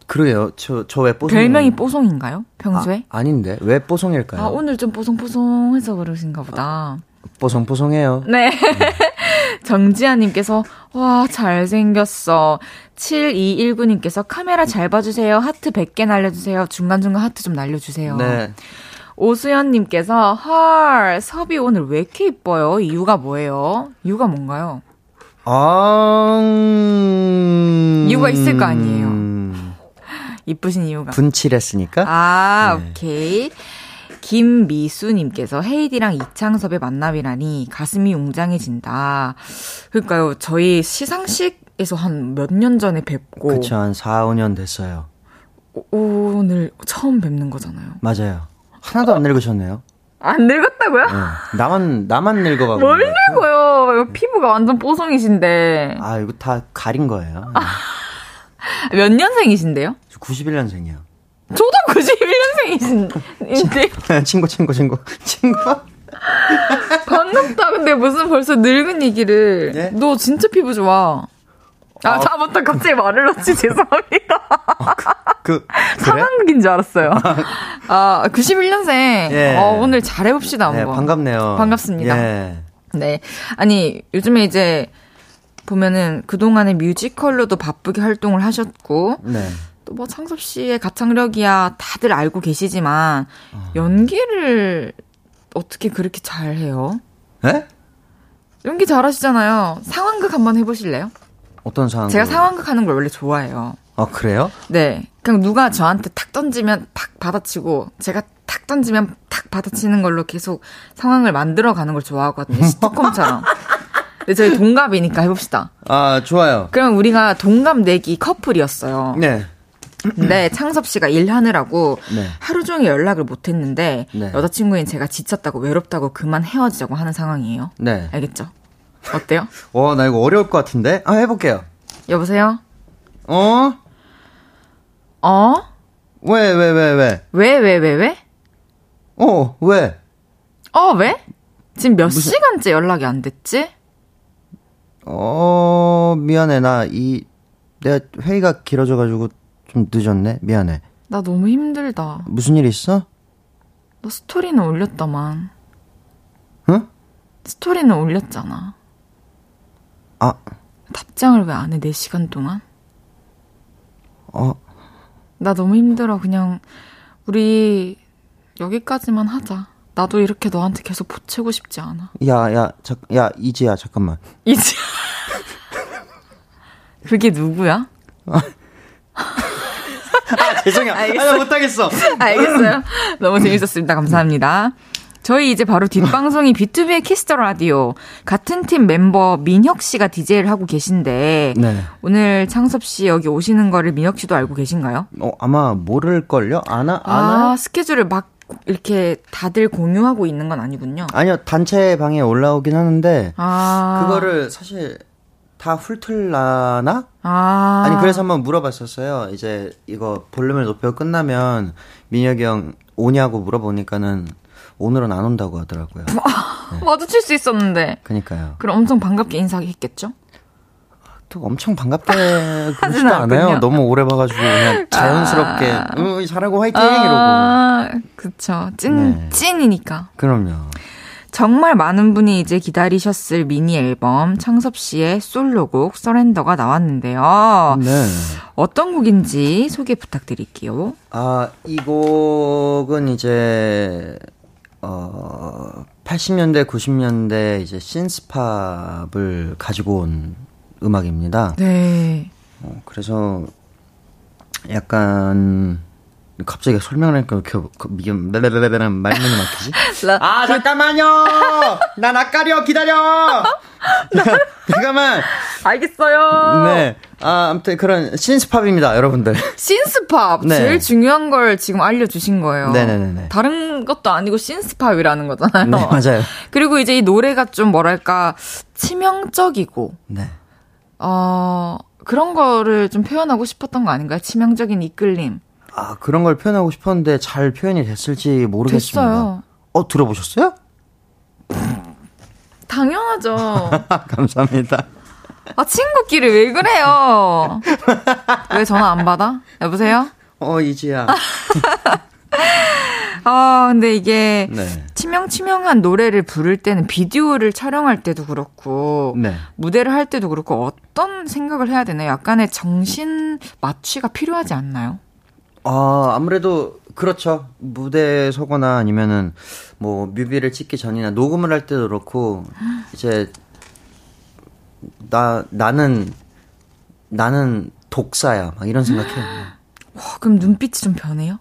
그러게요. 저, 저 왜 뽀송? 별명이 뽀송인가요? 평소에? 아, 닌데 왜 뽀송일까요? 아, 오늘 좀 뽀송뽀송해서 그러신가 보다. 뽀송뽀송해요. 네. 정지아님께서, 와, 잘생겼어. 7219님께서 카메라 잘 봐주세요. 하트 100개 날려주세요. 중간중간 하트 좀 날려주세요. 네. 오수연님께서, 헐, 섭이 오늘 왜 이렇게 이뻐요? 이유가 뭐예요? 이유가 뭔가요? 아, 음... 이유가 있을 거 아니에요. 이쁘신 이유가. 분칠했으니까? 아, 네. 오케이. 김미수님께서 헤이디랑 이창섭의 만남이라니 가슴이 웅장해진다. 그러니까요, 저희 시상식에서 한 몇 년 전에 뵙고. 그쵸, 한 4, 5년 됐어요. 오, 늘 처음 뵙는 거잖아요. 맞아요. 하나도 안 늙으셨네요. 안 늙었다고요? 네. 나만, 나만 늙어가고. 뭘 늙어요? 피부가 완전 뽀송이신데. 아, 이거 다 가린 거예요. 네. 몇 년생이신데요? 91년생이요. 저도 91년생이신데. 친구, 친구, 친구. 친구. 반갑다. 근데 무슨 벌써 늙은 얘기를. 네? 너 진짜 피부 좋아. 아, 아, 다부터 갑자기 말을 넣지 죄송합니다. 어, 그, 그? 상황극인 줄 알았어요. 아, 91년생. 예. 어, 오늘 잘해 봅시다, 네, 한번. 네, 반갑네요. 반갑습니다. 예. 네. 아니, 요즘에 이제 보면은 그동안에 뮤지컬로도 바쁘게 활동을 하셨고, 네. 또 뭐 창섭 씨의 가창력이야 다들 알고 계시지만 어. 연기를 어떻게 그렇게 잘해요? 네? 연기 잘하시잖아요. 상황극 한번 해보실래요? 어떤 상황? 제가 상황극 하는 걸 원래 좋아해요. 아 그래요? 네. 그냥 누가 저한테 탁 던지면 탁 받아치고 제가 탁 던지면 탁 받아치는 걸로 계속 상황을 만들어 가는 걸 좋아하거든요. 시트콤처럼. 네, 저희 동갑이니까 해봅시다. 아 좋아요. 그럼 우리가 동갑 내기 커플이었어요. 네. 근데 창섭 씨가 일하느라고 네. 하루 종일 연락을 못 했는데 네. 여자친구인 제가 지쳤다고 외롭다고 그만 헤어지자고 하는 상황이에요. 네. 알겠죠? 어때요? 와, 나 이거 어려울 것 같은데? 아, 해 볼게요. 여보세요? 어? 어? 왜, 왜, 왜, 왜? 왜, 왜, 왜, 왜? 어, 왜? 어, 왜? 지금 몇 무슨... 시간째 연락이 안 됐지? 어, 미안해. 나 이, 내가 회의가 길어져가지고 좀 늦었네. 미안해. 나 너무 힘들다. 무슨 일 있어? 너 스토리는 올렸다만. 응? 스토리는 올렸잖아. 아. 답장을 왜 안 해, 4시간 동안? 어. 나 너무 힘들어. 그냥, 우리, 여기까지만 하자. 나도 이렇게 너한테 계속 보채고 싶지 않아. 야, 야, 자, 야, 이지야, 잠깐만. 이지야. 그게 누구야? 아, 죄송해요. 알겠어요. 아, 못하겠어. 알겠어요. 너무 재밌었습니다. 감사합니다. 저희 이제 바로 뒷방송이 비투비의 키스 더 라디오. 같은 팀 멤버 민혁 씨가 DJ를 하고 계신데. 네. 오늘 창섭 씨 여기 오시는 거를 민혁 씨도 알고 계신가요? 어, 아마 모를 걸요? 아나? 아나? 아, 스케줄을 막 이렇게 다들 공유하고 있는 건 아니군요. 아니요, 단체 방에 올라오긴 하는데. 아. 그거를 사실 다 훑을라나? 아. 아니, 그래서 한번 물어봤었어요. 이제 이거 볼륨을 높여 끝나면 민혁이 형 오냐고 물어보니까는 오늘은 안 온다고 하더라고요. 네. 마주칠 수 있었는데. 그니까요. 그럼 엄청 반갑게 인사했겠죠? 또 엄청 반갑게 그러지도 않아요. 너무 오래 봐가지고 그냥 자연스럽게 아. 응, 잘하고 화이팅 아. 이러고. 그쵸. 찐 네. 찐이니까. 그럼요. 정말 많은 분이 이제 기다리셨을 미니 앨범 창섭 씨의 솔로곡 서렌더가 나왔는데요. 네. 어떤 곡인지 소개 부탁드릴게요. 아, 이 곡은 이제 어 80년대 90년대 이제 신스팝을 가지고 온 음악입니다. 네. 어, 그래서 약간 갑자기 설명을 하니까 이렇게 이게 레레레레는 말문이 막히지? 아 잠깐만요. 난 아까려 기다려. 잠깐만. 알겠어요. 네. 아 아무튼 그런 신스팝입니다, 여러분들. 신스팝 네. 제일 중요한 걸 지금 알려주신 거예요. 네네네. 다른 것도 아니고 신스팝이라는 거잖아요. 네 맞아요. 그리고 이제 이 노래가 좀 뭐랄까 치명적이고. 네. 어 그런 거를 좀 표현하고 싶었던 거 아닌가요? 치명적인 이끌림. 아, 그런 걸 표현하고 싶었는데 잘 표현이 됐을지 모르겠습니다. 됐어요. 어, 들어보셨어요? 당연하죠. 감사합니다. 아, 친구끼리 왜 그래요? 왜 전화 안 받아? 여보세요? 어, 이지야. 아, 근데 이게 네. 치명치명한 노래를 부를 때는 비디오를 촬영할 때도 그렇고 네. 무대를 할 때도 그렇고 어떤 생각을 해야 되나요? 약간의 정신 마취가 필요하지 않나요? 아, 아무래도 그렇죠. 무대에 서거나 아니면은 뭐 뮤비를 찍기 전이나 녹음을 할 때도 그렇고 이제 나 나는 나는 독사야. 막 이런 생각해요. 와, 그럼 눈빛이 좀 변해요?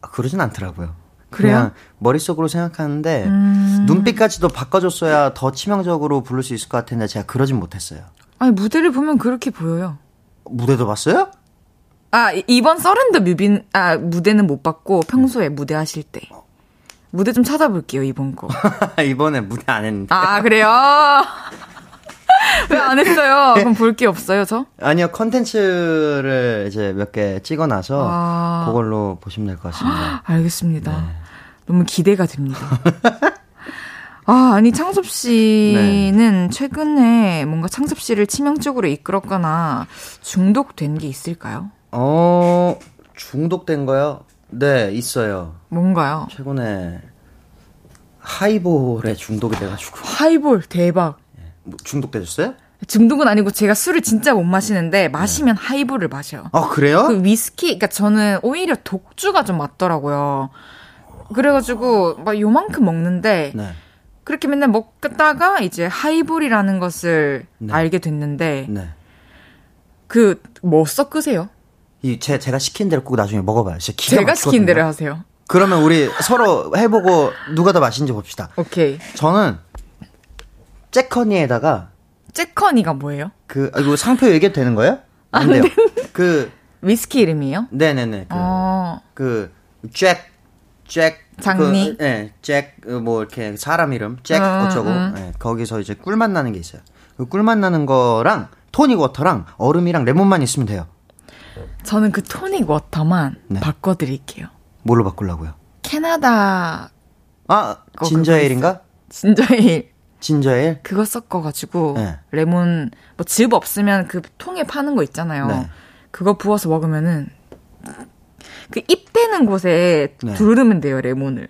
아, 그러진 않더라고요. 그래요? 그냥 머릿속으로 생각하는데 음... 눈빛까지도 바꿔줬어야 더 치명적으로 부를 수 있을 것 같은데 제가 그러진 못했어요. 아니 무대를 보면 그렇게 보여요. 무대도 봤어요? 아 이번 서른더 뮤빈 아 무대는 못 봤고 평소에 무대 하실 때 무대 좀 찾아볼게요 이번 거. 이번에 무대 안 했는데. 아 그래요? 왜 안 했어요? 그럼 볼 게 없어요, 저? 아니요, 컨텐츠를 이제 몇 개 찍어 놔서 아... 그걸로 보시면 될 것 같습니다. 알겠습니다. 네. 너무 기대가 됩니다. 아, 아니, 창섭 씨는 네. 최근에 뭔가 창섭 씨를 치명적으로 이끌었거나 중독된 게 있을까요? 어, 중독된 거요? 네, 있어요. 뭔가요? 최근에 하이볼에 중독이 돼가지고. 하이볼, 대박. 뭐 중독되셨어요? 중독은 아니고 제가 술을 진짜 못 마시는데 마시면 네. 하이볼을 마셔요. 아 그래요? 그 위스키, 그러니까 저는 오히려 독주가 좀 맞더라고요. 그래가지고 막 요만큼 먹는데 네. 그렇게 맨날 먹다가 이제 하이볼이라는 것을 네. 알게 됐는데 네. 그뭐 섞으세요? 이 제, 제가 시킨 대로 꼭 나중에 먹어봐요. 진짜 기가 제가 시킨 대로 하세요. 그러면 우리 서로 해보고 누가 더 맛있는지 봅시다. 오케이. 저는 잭허니에다가 잭허니가 뭐예요? 그 아, 이거 상표 얘기해도 되는 거예요? 안 돼요. 그 위스키 이름이에요? 네네네. 그, 어. 그 잭, 잭. 장미? 그, 네, 잭, 뭐, 이렇게 사람 이름, 잭, 음, 어쩌고. 음. 네, 거기서 이제 꿀맛 나는 게 있어요. 그 꿀맛 나는 거랑 토닉 워터랑 얼음이랑 레몬만 있으면 돼요. 저는 그 토닉 워터만 네. 바꿔드릴게요. 뭘로 바꾸려고요? 캐나다. 아, 진저에일인가? 진저에일. 진저에일? 그거 섞어가지고 네. 레몬 뭐 즙 없으면 그 통에 파는 거 있잖아요. 네. 그거 부어서 먹으면은 그 입 대는 곳에 네. 두르면 돼요 레몬을.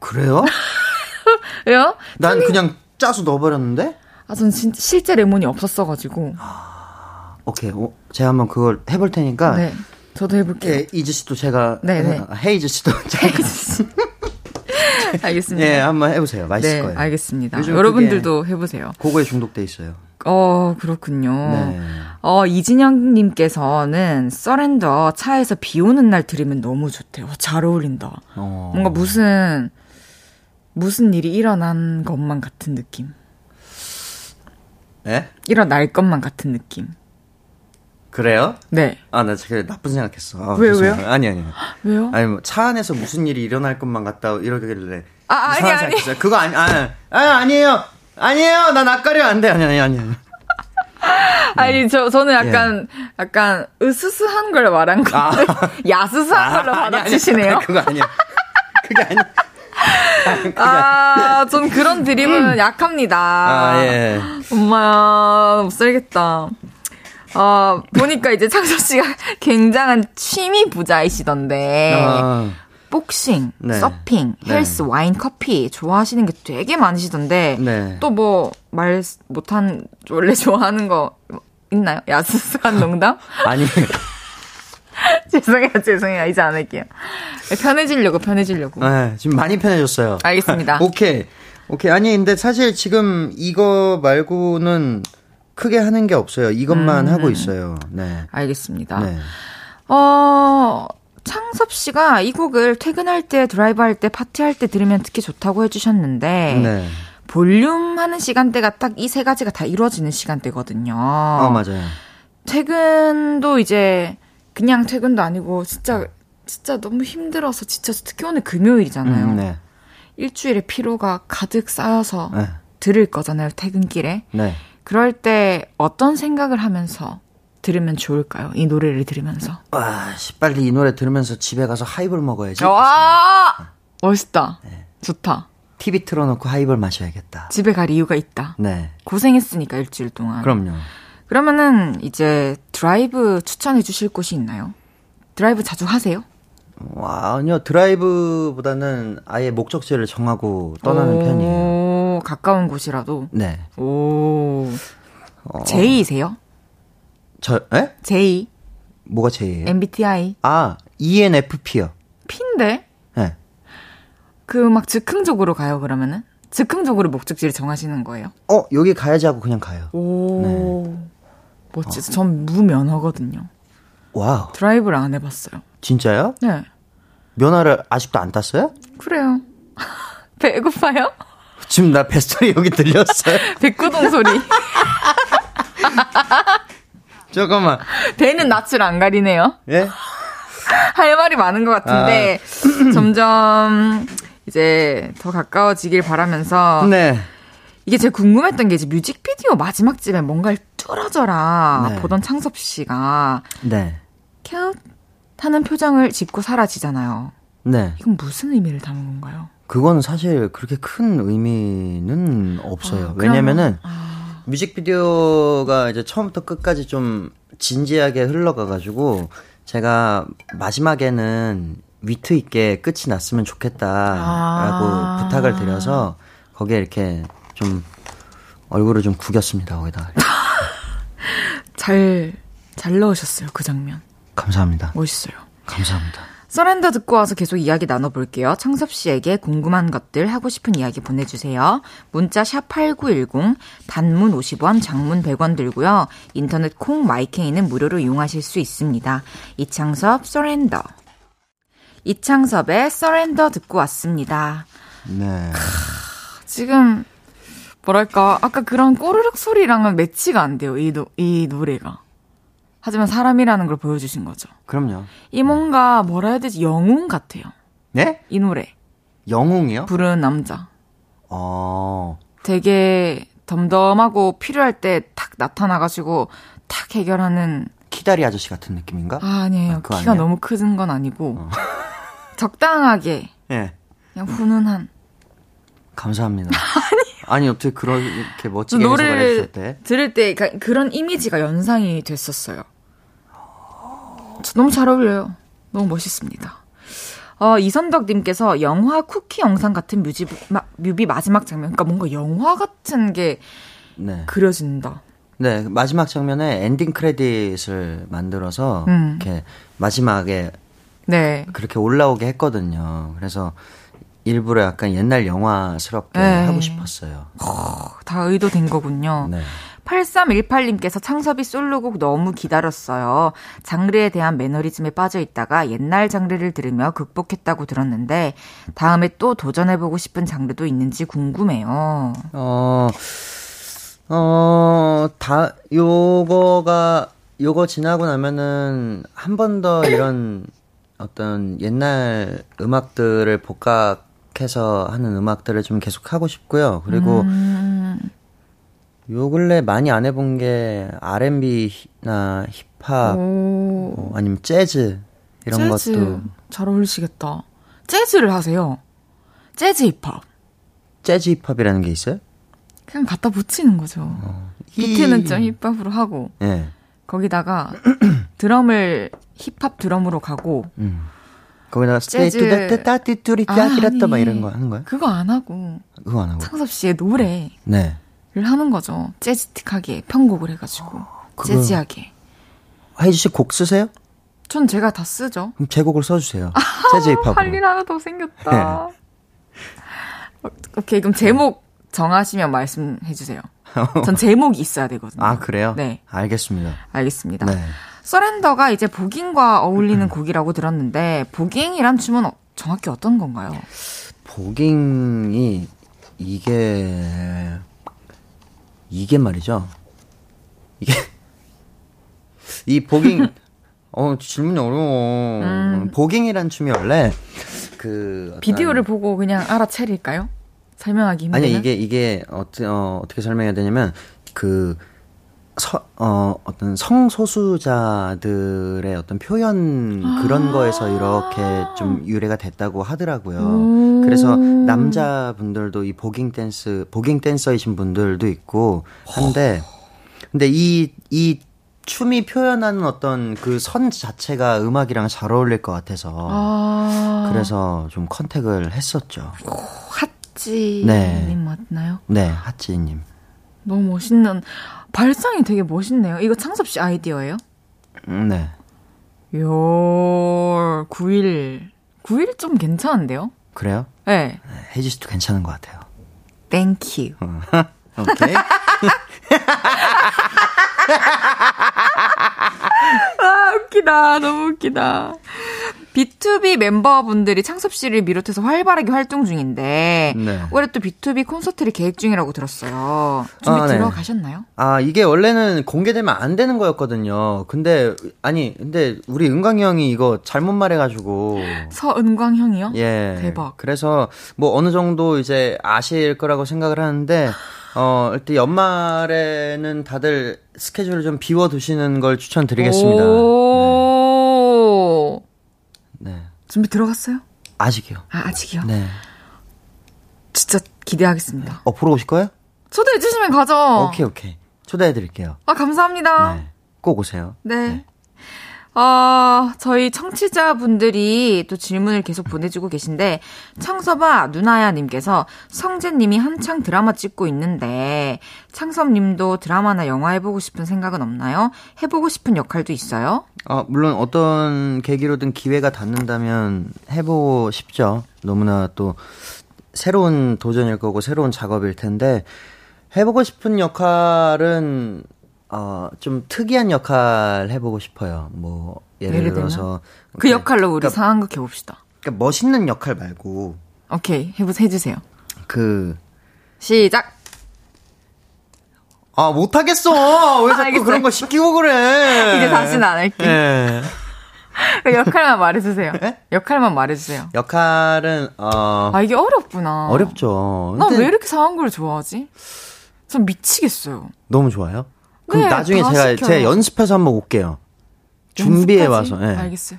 그래요? 왜요? 난 통이... 그냥 짜서 넣어버렸는데. 아, 전 진, 실제 레몬이 없었어가지고. 아, 오케이. 오, 제가 한번 그걸 해볼 테니까. 네. 저도 해볼게요. 헤이즈 씨도 제가. 네, 네. 헤이즈 씨도. 헤이즈 씨. 알겠습니다. 예, 한번 해보세요. 맛있을 네, 거예요. 알겠습니다. 여러분들도 해보세요. 그거에 중독돼 있어요. 어, 그렇군요. 네. 어, 이진영님께서는 서렌더 차에서 비 오는 날 들으면 너무 좋대요. 잘 어울린다. 어. 뭔가 무슨, 무슨 일이 일어난 것만 같은 느낌. 예? 일어날 것만 같은 느낌. 그래요? 네. 아, 나 되게 나쁜 생각했어. 아, 왜요, 왜요? 아니, 아니. 왜요? 아니, 뭐, 차 안에서 무슨 일이 일어날 것만 같다, 이러길래. 아, 아니, 아니. 그거 아니, 아니, 아니, 아니 에요. 아니에요. 나 낯가려 안 돼. 아니, 아니, 아니. 아니. 저, 저는 약간, 예. 약간, 으스스한 걸 말한 건데, 아. 야스스한 걸로 받아주시네요. 아니, 그거 아니야. 그게 아니야. 아, 전 그런 드립은 음. 약합니다. 아, 예. 엄마야, 못 살겠다. 어, 보니까 이제 창섭 씨가 굉장한 취미 부자이시던데. 아. 복싱, 네. 서핑, 네. 헬스, 와인, 커피 좋아하시는 게 되게 많으시던데 네. 또뭐 말 못한 원래 좋아하는 거 있나요? 야스스한 농담? 아니 죄송해요, 죄송해요. 이제 안 할게요. 편해지려고, 편해지려고. 네, 지금 많이 편해졌어요. 알겠습니다. 오케이. 오케이. 아니, 근데 사실 지금 이거 말고는 크게 하는 게 없어요. 이것만 음. 하고 있어요. 네. 알겠습니다. 네. 어, 창섭 씨가 이 곡을 퇴근할 때, 드라이브 할 때, 파티할 때 들으면 특히 좋다고 해주셨는데, 네. 볼륨 하는 시간대가 딱 이 세 가지가 다 이루어지는 시간대거든요. 어, 맞아요. 퇴근도 이제 그냥 퇴근도 아니고 진짜 진짜 너무 힘들어서 지쳐서 특히 오늘 금요일이잖아요. 음, 네. 일주일의 피로가 가득 쌓여서 네. 들을 거잖아요. 퇴근길에. 네. 그럴 때 어떤 생각을 하면서 들으면 좋을까요? 이 노래를 들으면서. 와, 빨리 이 노래 들으면서 집에 가서 하이볼 먹어야지. 와! 멋있다. 네. 좋다. TV 틀어놓고 하이볼 마셔야겠다. 집에 갈 이유가 있다. 네. 고생했으니까 일주일 동안. 그럼요. 그러면은 이제 드라이브 추천해 주실 곳이 있나요? 드라이브 자주 하세요? 와, 아니요. 드라이브보다는 아예 목적지를 정하고 떠나는 오, 편이에요. 가까운 곳이라도? 네. 오. 어... J이세요? 저, 에? J. 뭐가 J예요? MBTI. 아, ENFP요. P인데? 네. 그막 즉흥적으로 가요, 그러면은? 즉흥적으로 목적지를 정하시는 거예요? 어, 여기 가야지 하고 그냥 가요. 오. 네. 멋지다. 어. 전 무면허거든요. 와우. 드라이브를 안 해봤어요. 진짜요? 네. 면허를 아직도 안 땄어요? 그래요. 배고파요? 지금 나 뱃소리 여기 들렸어요? 백구동 소리. 잠깐만. 배는 낯을 안 가리네요. 예? 할 말이 많은 것 같은데, 아. 점점 이제 더 가까워지길 바라면서. 네. 이게 제가 궁금했던 게 이제 뮤직비디오 마지막 집에 뭔가를 뚫어져라 네. 보던 창섭 씨가. 네. 캬 하는 표정을 짓고 사라지잖아요. 네. 이건 무슨 의미를 담은 건가요? 그건 사실 그렇게 큰 의미는 없어요. 아, 왜냐면은 아... 뮤직비디오가 이제 처음부터 끝까지 좀 진지하게 흘러가가지고 제가 마지막에는 위트 있게 끝이 났으면 좋겠다라고 아... 부탁을 드려서 거기에 이렇게 좀 얼굴을 좀 구겼습니다. 거기다. 잘, 잘 넣으셨어요. 그 장면. 감사합니다. 멋있어요. 감사합니다. 서렌더 듣고 와서 계속 이야기 나눠볼게요. 창섭 씨에게 궁금한 것들 하고 싶은 이야기 보내주세요. 문자 샵 8910, 단문 50원, 장문 100원 들고요. 인터넷 콩 마이케이는 무료로 이용하실 수 있습니다. 이창섭 서렌더. 이창섭의 서렌더 듣고 왔습니다. 네. 크, 지금 뭐랄까 아까 그런 꼬르륵 소리랑은 매치가 안 돼요. 이, 노, 이 노래가. 하지만 사람이라는 걸 보여주신 거죠. 그럼요. 이 뭔가 뭐라 해야 되지 영웅 같아요. 네? 이 노래. 영웅이요? 부르는 남자. 어. 되게 덤덤하고 필요할 때 탁 나타나가지고 탁 해결하는. 키다리 아저씨 같은 느낌인가? 아, 아니에요. 아, 키가 아니에요? 너무 큰 건 아니고 어. 적당하게. 예. 네. 그냥 훈훈한. 감사합니다. 아니. 아니 어떻게 그렇게 멋지게 노래를 들을 때 그러니까 그런 이미지가 연상이 됐었어요. 너무 잘 어울려요. 너무 멋있습니다. 어, 이선덕님께서 영화 쿠키 영상 같은 뮤지, 마, 뮤비 마지막 장면, 그러니까 뭔가 영화 같은 게 네. 그려진다. 네, 마지막 장면에 엔딩 크레딧을 만들어서 음. 이렇게 마지막에 네. 그렇게 올라오게 했거든요. 그래서 일부러 약간 옛날 영화스럽게 네. 하고 싶었어요. 어, 다 의도된 거군요. 네. 8318님께서 창섭이 솔로곡 너무 기다렸어요. 장르에 대한 매너리즘에 빠져 있다가 옛날 장르를 들으며 극복했다고 들었는데 다음에 또 도전해보고 싶은 장르도 있는지 궁금해요. 어, 어, 다, 요거가, 요거 지나고 나면은 한 번 더 이런 어떤 옛날 음악들을 복각 해서 하는 음악들을 좀 계속 하고 싶고요. 그리고 음. 요 근래 많이 안 해본 게 R&B나 힙합 어, 아니면 재즈 이런 재즈. 것도 잘 어울리시겠다. 재즈를 하세요. 재즈 힙합. 재즈 힙합이라는 게 있어요? 그냥 갖다 붙이는 거죠. 어. 비트는 좀 힙합으로 하고 네. 거기다가 드럼을 힙합 드럼으로 가고 음. 거기다가 스테이트 따띠 뚜리 짜기라따 막 이런 거 하는 거야? 그거 안 하고. 그거 안 하고. 창섭 씨의 노래. 네. 를 하는 거죠. 재즈틱하게 편곡을 해가지고 어, 재즈하게. 헤이즈 씨 곡 쓰세요? 전 제가 다 쓰죠. 그럼 제 곡을 써주세요. 재즈 힙합. 할일 하나 더 생겼다. 네. 오케이 그럼 제목 정하시면 말씀해 주세요. 전 제목이 있어야 되거든요. 아 그래요? 네. 알겠습니다. 알겠습니다. 네. 서렌더가 이제 보깅과 어울리는 음. 곡이라고 들었는데 보깅이란 춤은 어, 정확히 어떤 건가요? 보깅이 이게 이게 말이죠. 이게 이 보깅 어 질문이 어려워. 음. 보깅이란 춤이 원래 그 비디오를 보고 그냥 알아차릴까요? 설명하기 힘들면 아니 이게 이게 어떻게 어, 어떻게 설명해야 되냐면 그 서, 어, 어떤 성소수자들의 어떤 표현 그런 아~ 거에서 이렇게 좀 유래가 됐다고 하더라고요. 그래서 남자분들도 이 보깅 댄스, 보깅 댄서이신 분들도 있고 한데, 근데 이, 이 춤이 표현하는 어떤 그 선 자체가 음악이랑 잘 어울릴 것 같아서 아~ 그래서 좀 컨택을 했었죠. 핫지님 네. 맞나요? 네, 핫지님. 너무 멋있는 발상이 되게 멋있네요. 이거 창섭 씨 아이디어예요? 음, 네. 요 9일 9일 좀 괜찮은데요? 그래요? 네. 혜지 씨도 괜찮은 것 같아요. 땡큐. 오케이. 아, 웃기다. 너무 웃기다. B2B 멤버분들이 창섭 씨를 비롯해서 활발하게 활동 중인데 네. 올해 또 B2B 콘서트를 계획 중이라고 들었어요. 준비 아, 네. 들어가셨나요? 아 이게 원래는 공개되면 안 되는 거였거든요. 근데 아니 근데 우리 은광 형이 이거 잘못 말해가지고 서은광 형이요? 예 대박. 그래서 뭐 어느 정도 이제 아실 거라고 생각을 하는데 어 일단 연말에는 다들 스케줄을 좀 비워 두시는 걸 추천드리겠습니다. 오~ 네. 네. 준비 들어갔어요? 아직이요. 아, 아직이요? 네. 진짜 기대하겠습니다. 어, 보러 오실 거예요? 초대해 주시면 가죠. 오케이, 오케이. 초대해 드릴게요. 아, 감사합니다. 네. 꼭 오세요. 네. 네. 어, 저희 청취자분들이 또 질문을 계속 보내주고 계신데, 창섭아, 누나야 님께서 성재님이 한창 드라마 찍고 있는데, 창섭님도 드라마나 영화 해보고 싶은 생각은 없나요? 해보고 싶은 역할도 있어요? 아, 물론 어떤 계기로든 기회가 닿는다면 해보고 싶죠. 너무나 또 새로운 도전일 거고, 새로운 작업일 텐데, 해보고 싶은 역할은 어, 좀 특이한 역할 해보고 싶어요. 뭐, 예를, 예를 들어서. 그 역할로 우리 그러니까, 상황극 해봅시다. 그러니까 멋있는 역할 말고. 오케이. 해보세요. 해주세요. 그. 시작! 아, 못하겠어! 왜 자꾸 그런 거 시키고 그래! 이제 다시는 안 할게. 네. 그 역할만 말해주세요. 네? 역할만 말해주세요. 역할은, 어. 아, 이게 어렵구나. 어렵죠. 나왜 이렇게 상황극을 좋아하지? 전 미치겠어요. 너무 좋아요? 그럼 네, 나중에 제가 제가 연습해서 한번 올게요. 준비해 와서. 네. 알겠어요.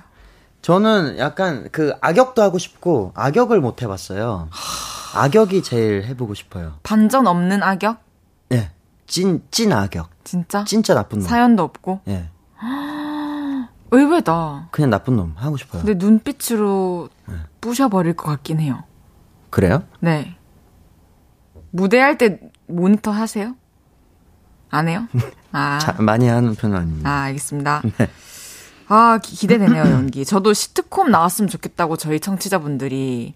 저는 약간 그 악역도 하고 싶고 악역을 못 해봤어요. 악역이 제일 해보고 싶어요. 반전 없는 악역? 네. 찐, 찐 악역. 진짜? 진짜 나쁜 놈. 사연도 없고? 네. 의외다. 그냥 나쁜 놈 하고 싶어요. 근데 눈빛으로 네. 부셔버릴 것 같긴 해요. 그래요? 네. 무대할 때 모니터 하세요? 안 해요? 아. 자, 많이 하는 편은 아닙니다. 아, 알겠습니다. 네. 아, 기, 대되네요 연기. 저도 시트콤 나왔으면 좋겠다고 저희 청취자분들이.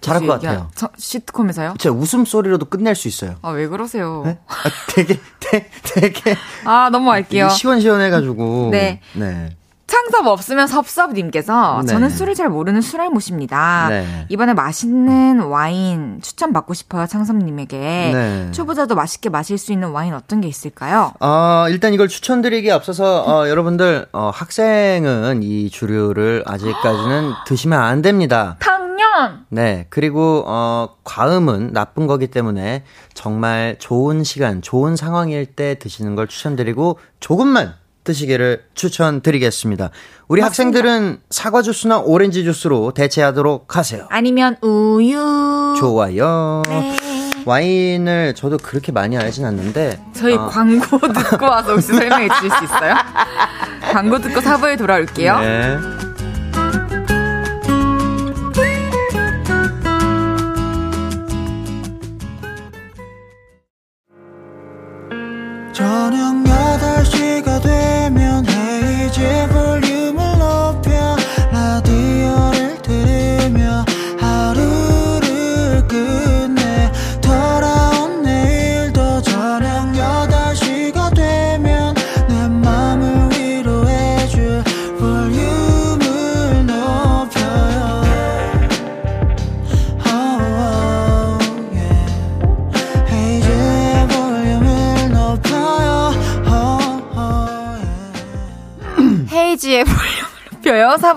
잘할 것 같아요. 저, 시트콤에서요? 제 웃음소리로도 끝낼 수 있어요. 아, 왜 그러세요? 네? 아, 되게, 되게, 되게. 아, 넘어갈게요. 시원시원해가지고. 네. 네. 창섭 없으면 섭섭님께서 네. 저는 술을 잘 모르는 술알못입니다. 네. 이번에 맛있는 와인 추천 받고 싶어요, 창섭님에게. 네. 초보자도 맛있게 마실 수 있는 와인 어떤 게 있을까요? 어, 일단 이걸 추천드리기에 앞서서 어, 여러분들 어, 학생은 이 주류를 아직까지는 드시면 안 됩니다. 당연. 네, 그리고 어, 과음은 나쁜 거기 때문에 정말 좋은 시간, 좋은 상황일 때 드시는 걸 추천드리고 조금만 드시기를 추천드리겠습니다. 우리 맞습니다. 학생들은 사과 주스나 오렌지 주스로 대체하도록 하세요. 아니면 우유. 좋아요. 네. 와인을 저도 그렇게 많이 알진 않는데 저희 어. 광고 듣고 와서 혹시 설명해 주실 수 있어요? 광고 듣고 사부에 돌아올게요. 네.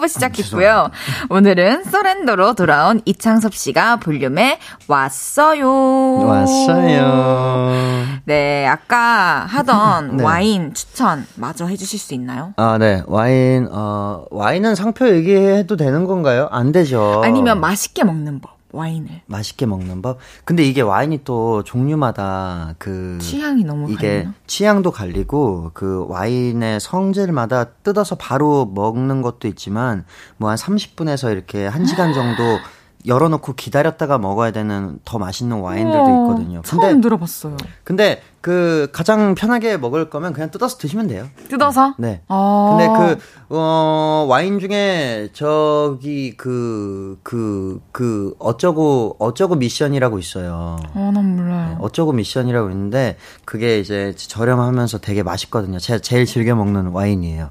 4부 시작했고요. 오늘은 서렌더로 돌아온 이창섭 씨가 볼륨에 왔어요. 왔어요. 네, 아까 하던 네. 와인 추천 마저 해주실 수 있나요? 아, 네. 와인, 어, 와인은 상표 얘기해도 되는 건가요? 안 되죠. 아니면 맛있게 먹는 법. 와인을 맛있게 먹는 법. 근데 이게 와인이 또 종류마다 그 취향이 너무 이게 갈리나? 취향도 갈리고 그 와인의 성질마다 뜯어서 바로 먹는 것도 있지만 뭐 한 30분에서 이렇게 1시간 정도 열어놓고 기다렸다가 먹어야 되는 더 맛있는 와인들도 있거든요. 근데, 처음 들어봤어요. 근데 그 가장 편하게 먹을 거면 그냥 뜯어서 드시면 돼요. 뜯어서? 네. 아~ 근데 그, 어, 와인 중에 저기 그, 그, 그, 어쩌고, 어쩌고 미션이라고 있어요. 어, 난 몰라요. 네, 어쩌고 미션이라고 있는데 그게 이제 저렴하면서 되게 맛있거든요. 제가 제일 즐겨 먹는 와인이에요.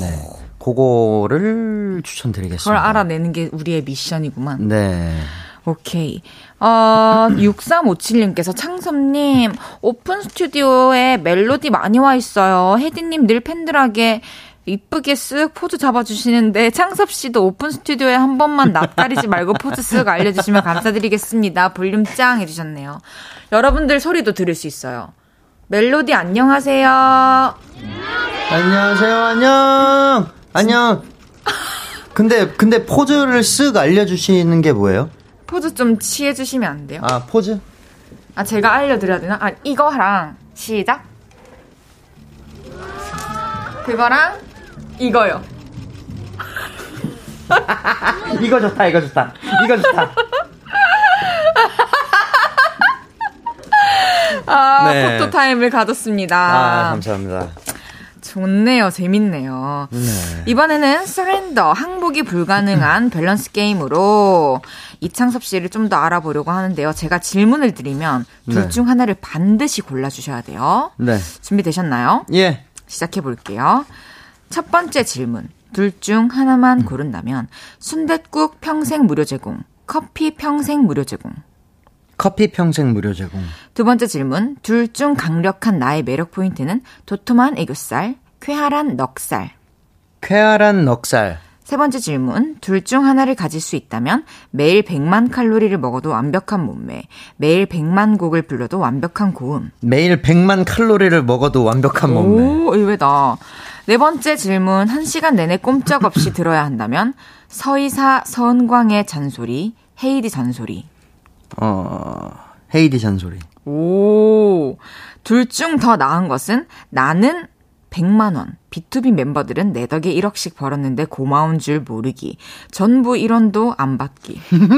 네. 그거를 추천드리겠습니다. 그걸 알아내는 게 우리의 미션이구만. 네. 오케이. 어, 6357님께서 창섭님, 오픈 스튜디오에 멜로디 많이 와 있어요. 헤디님 늘 팬들에게 이쁘게 쓱 포즈 잡아주시는데 창섭 씨도 오픈 스튜디오에 한 번만 낯가리지 말고 포즈 쓱 알려주시면 감사드리겠습니다. 볼륨 짱 해주셨네요. 여러분들 소리도 들을 수 있어요. 멜로디 안녕하세요. 안녕하세요. 안녕. 안녕. 근데 근데 포즈를 쓱 알려주시는 게 뭐예요? 포즈 좀 취해주시면 안 돼요? 아 포즈? 아 제가 알려드려야 되나? 아 이거랑 시작. 그거랑 이거요. 이거 좋다 이거 좋다 이거 좋다. 아 네. 포토 타임을 가졌습니다. 아 감사합니다. 좋네요. 재밌네요. 네. 이번에는 surrender 항복이 불가능한 밸런스 게임으로 이창섭 씨를 좀 더 알아보려고 하는데요. 제가 질문을 드리면 둘중 네. 하나를 반드시 골라 주셔야 돼요. 네. 준비되셨나요? 예. 시작해 볼게요. 첫 번째 질문. 둘 중 하나만 음. 고른다면 순댓국 평생 무료 제공, 커피 평생 무료 제공. 커피 평생 무료 제공. 두 번째 질문. 둘 중 강력한 나의 매력 포인트는 도톰한 애교살, 쾌활한 넉살. 쾌활한 넉살. 세 번째 질문. 둘 중 하나를 가질 수 있다면 매일 100만 칼로리를 먹어도 완벽한 몸매, 매일 100만 곡을 불러도 완벽한 고음. 매일 100만 칼로리를 먹어도 완벽한 몸매. 오, 의외다. 네 번째 질문. 한 시간 내내 꼼짝없이 들어야 한다면 서이사 서은광의 잔소리, 헤이디 잔소리. 어, 헤이디 잔소리. 오. 둘 중 더 나은 것은 나는 100만원. B2B 멤버들은 내 덕에 1억씩 벌었는데 고마운 줄 모르기. 전부 1원도 안 받기.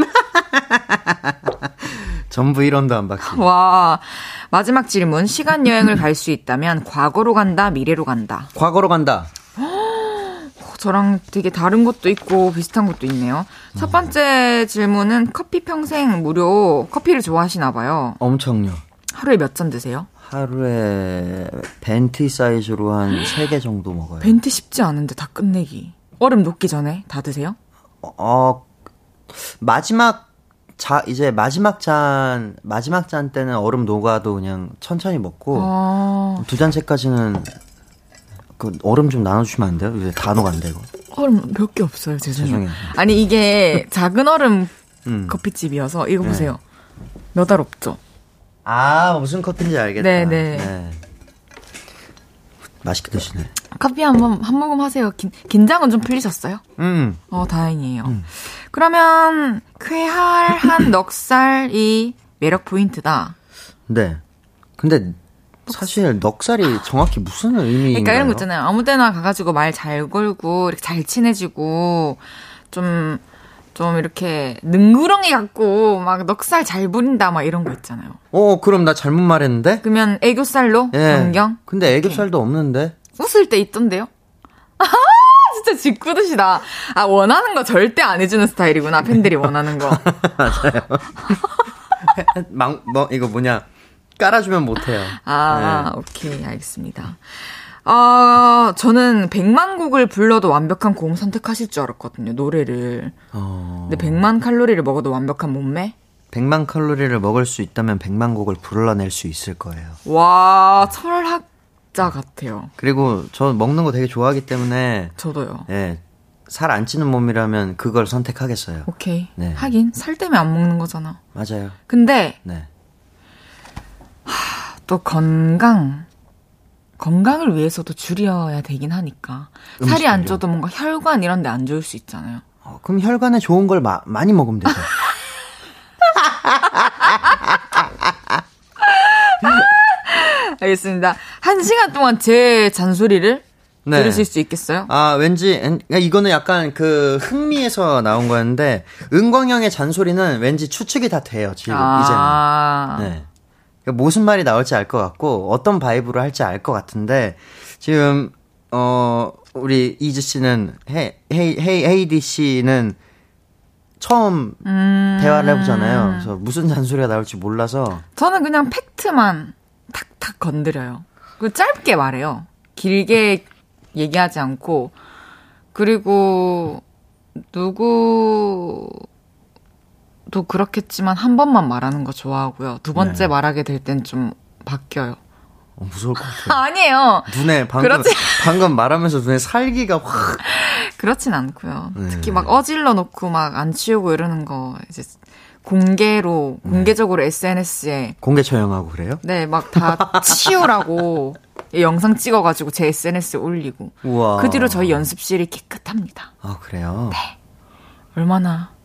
전부 1원도 안 받기. 와. 마지막 질문. 시간 여행을 갈 수 있다면 과거로 간다, 미래로 간다. 과거로 간다. 저랑 되게 다른 것도 있고 비슷한 것도 있네요. 첫 번째 질문은 커피 평생 무료 커피를 좋아하시나 봐요. 엄청요. 하루에 몇 잔 드세요? 하루에 벤티 사이즈로 한 3개 정도 먹어요. 벤티 쉽지 않은데 다 끝내기. 얼음 녹기 전에 다 드세요? 어, 마지막 자 이제 마지막 잔 마지막 잔 때는 얼음 녹아도 그냥 천천히 먹고 아... 두 잔째까지는 그 얼음 좀 나눠주시면 안 돼요? 이제 다 녹았는데 이거. 얼음 몇 개 없어요, 죄송해요. 죄송해요. 아니 이게 작은 얼음 음. 커피집이어서 이거 네. 보세요. 몇알 없죠? 아, 무슨 커피인지 알겠다. 네네. 네. 네. 맛있게 드시네. 커피 한 번 한 모금 하세요. 긴, 긴장은 좀 풀리셨어요? 음. 어, 다행이에요. 음. 그러면 쾌활한 넉살이 매력 포인트다. 네. 근데 사실 넉살이 정확히 무슨 의미인가요? 그러니까 이런 거 있잖아요. 아무 때나 가가지고 말 잘 걸고 이렇게 잘 친해지고 좀 좀 이렇게 능구렁이 같고 막 넉살 잘 부린다 막 이런 거 있잖아요. 어, 그럼 나 잘못 말했는데? 그러면 애교살로 예. 변경? 근데 애교살도 없는데? 웃을 때 있던데요? 아, 진짜 짓궂으시다. 아, 원하는 거 절대 안 해주는 스타일이구나. 팬들이 원하는 거. 맞아요. 망, 뭐, 이거 뭐냐. 깔아주면 못해요. 아, 네. 오케이. 알겠습니다. 아, 저는 100만 곡을 불러도 완벽한 고음 선택하실 줄 알았거든요, 노래를. 어... 근데 100만 칼로리를 먹어도 완벽한 몸매? 100만 칼로리를 먹을 수 있다면 100만 곡을 불러낼 수 있을 거예요. 와, 철학자 같아요. 그리고 저 먹는 거 되게 좋아하기 때문에. 저도요. 예. 살 안 찌는 몸이라면 그걸 선택하겠어요. 오케이. 네. 하긴 살 때문에 안 먹는 거잖아. 맞아요. 근데 네. 하, 또 건강 건강을 위해서도 줄여야 되긴 하니까 살이 안 쪄도 뭔가 혈관 이런 데 안 좋을 수 있잖아요. 어, 그럼 혈관에 좋은 걸 마, 많이 먹으면 되죠. 알겠습니다. 한 시간 동안 제 잔소리를 네. 들으실 수 있겠어요? 아, 왠지, 그러니까 이거는 약간 그 흥미에서 나온 거였는데, 은광 형의 잔소리는 왠지 추측이 다 돼요, 지금, 아~ 이제는. 네. 그러니까 무슨 말이 나올지 알 것 같고, 어떤 vibe로 할지 알 것 같은데, 지금, 어, 우리 이즈 씨는, 헤이, 헤이, 헤이디 씨는 처음 음... 대화를 해보잖아요. 그래서 무슨 잔소리가 나올지 몰라서. 저는 그냥 팩트만 탁탁 건드려요. 그 짧게 말해요. 길게 얘기하지 않고 그리고 누구 도 그렇겠지만 한 번만 말하는 거 좋아하고요. 두 번째 네. 말하게 될 땐 좀 바뀌어요. 어, 무서울 것 같아요. 아니에요. 눈에 방금 그렇지. 방금 말하면서 눈에 살기가 확. 그렇진 않고요. 네. 특히 막 어질러 놓고 막 안 치우고 이러는 거 이제 공개로 네. 공개적으로 SNS에 공개 처형하고 그래요? 네, 막 다 치우라고 영상 찍어가지고 제 SNS에 올리고 우와. 그 뒤로 저희 연습실이 깨끗합니다. 아 그래요? 네. 얼마나 군,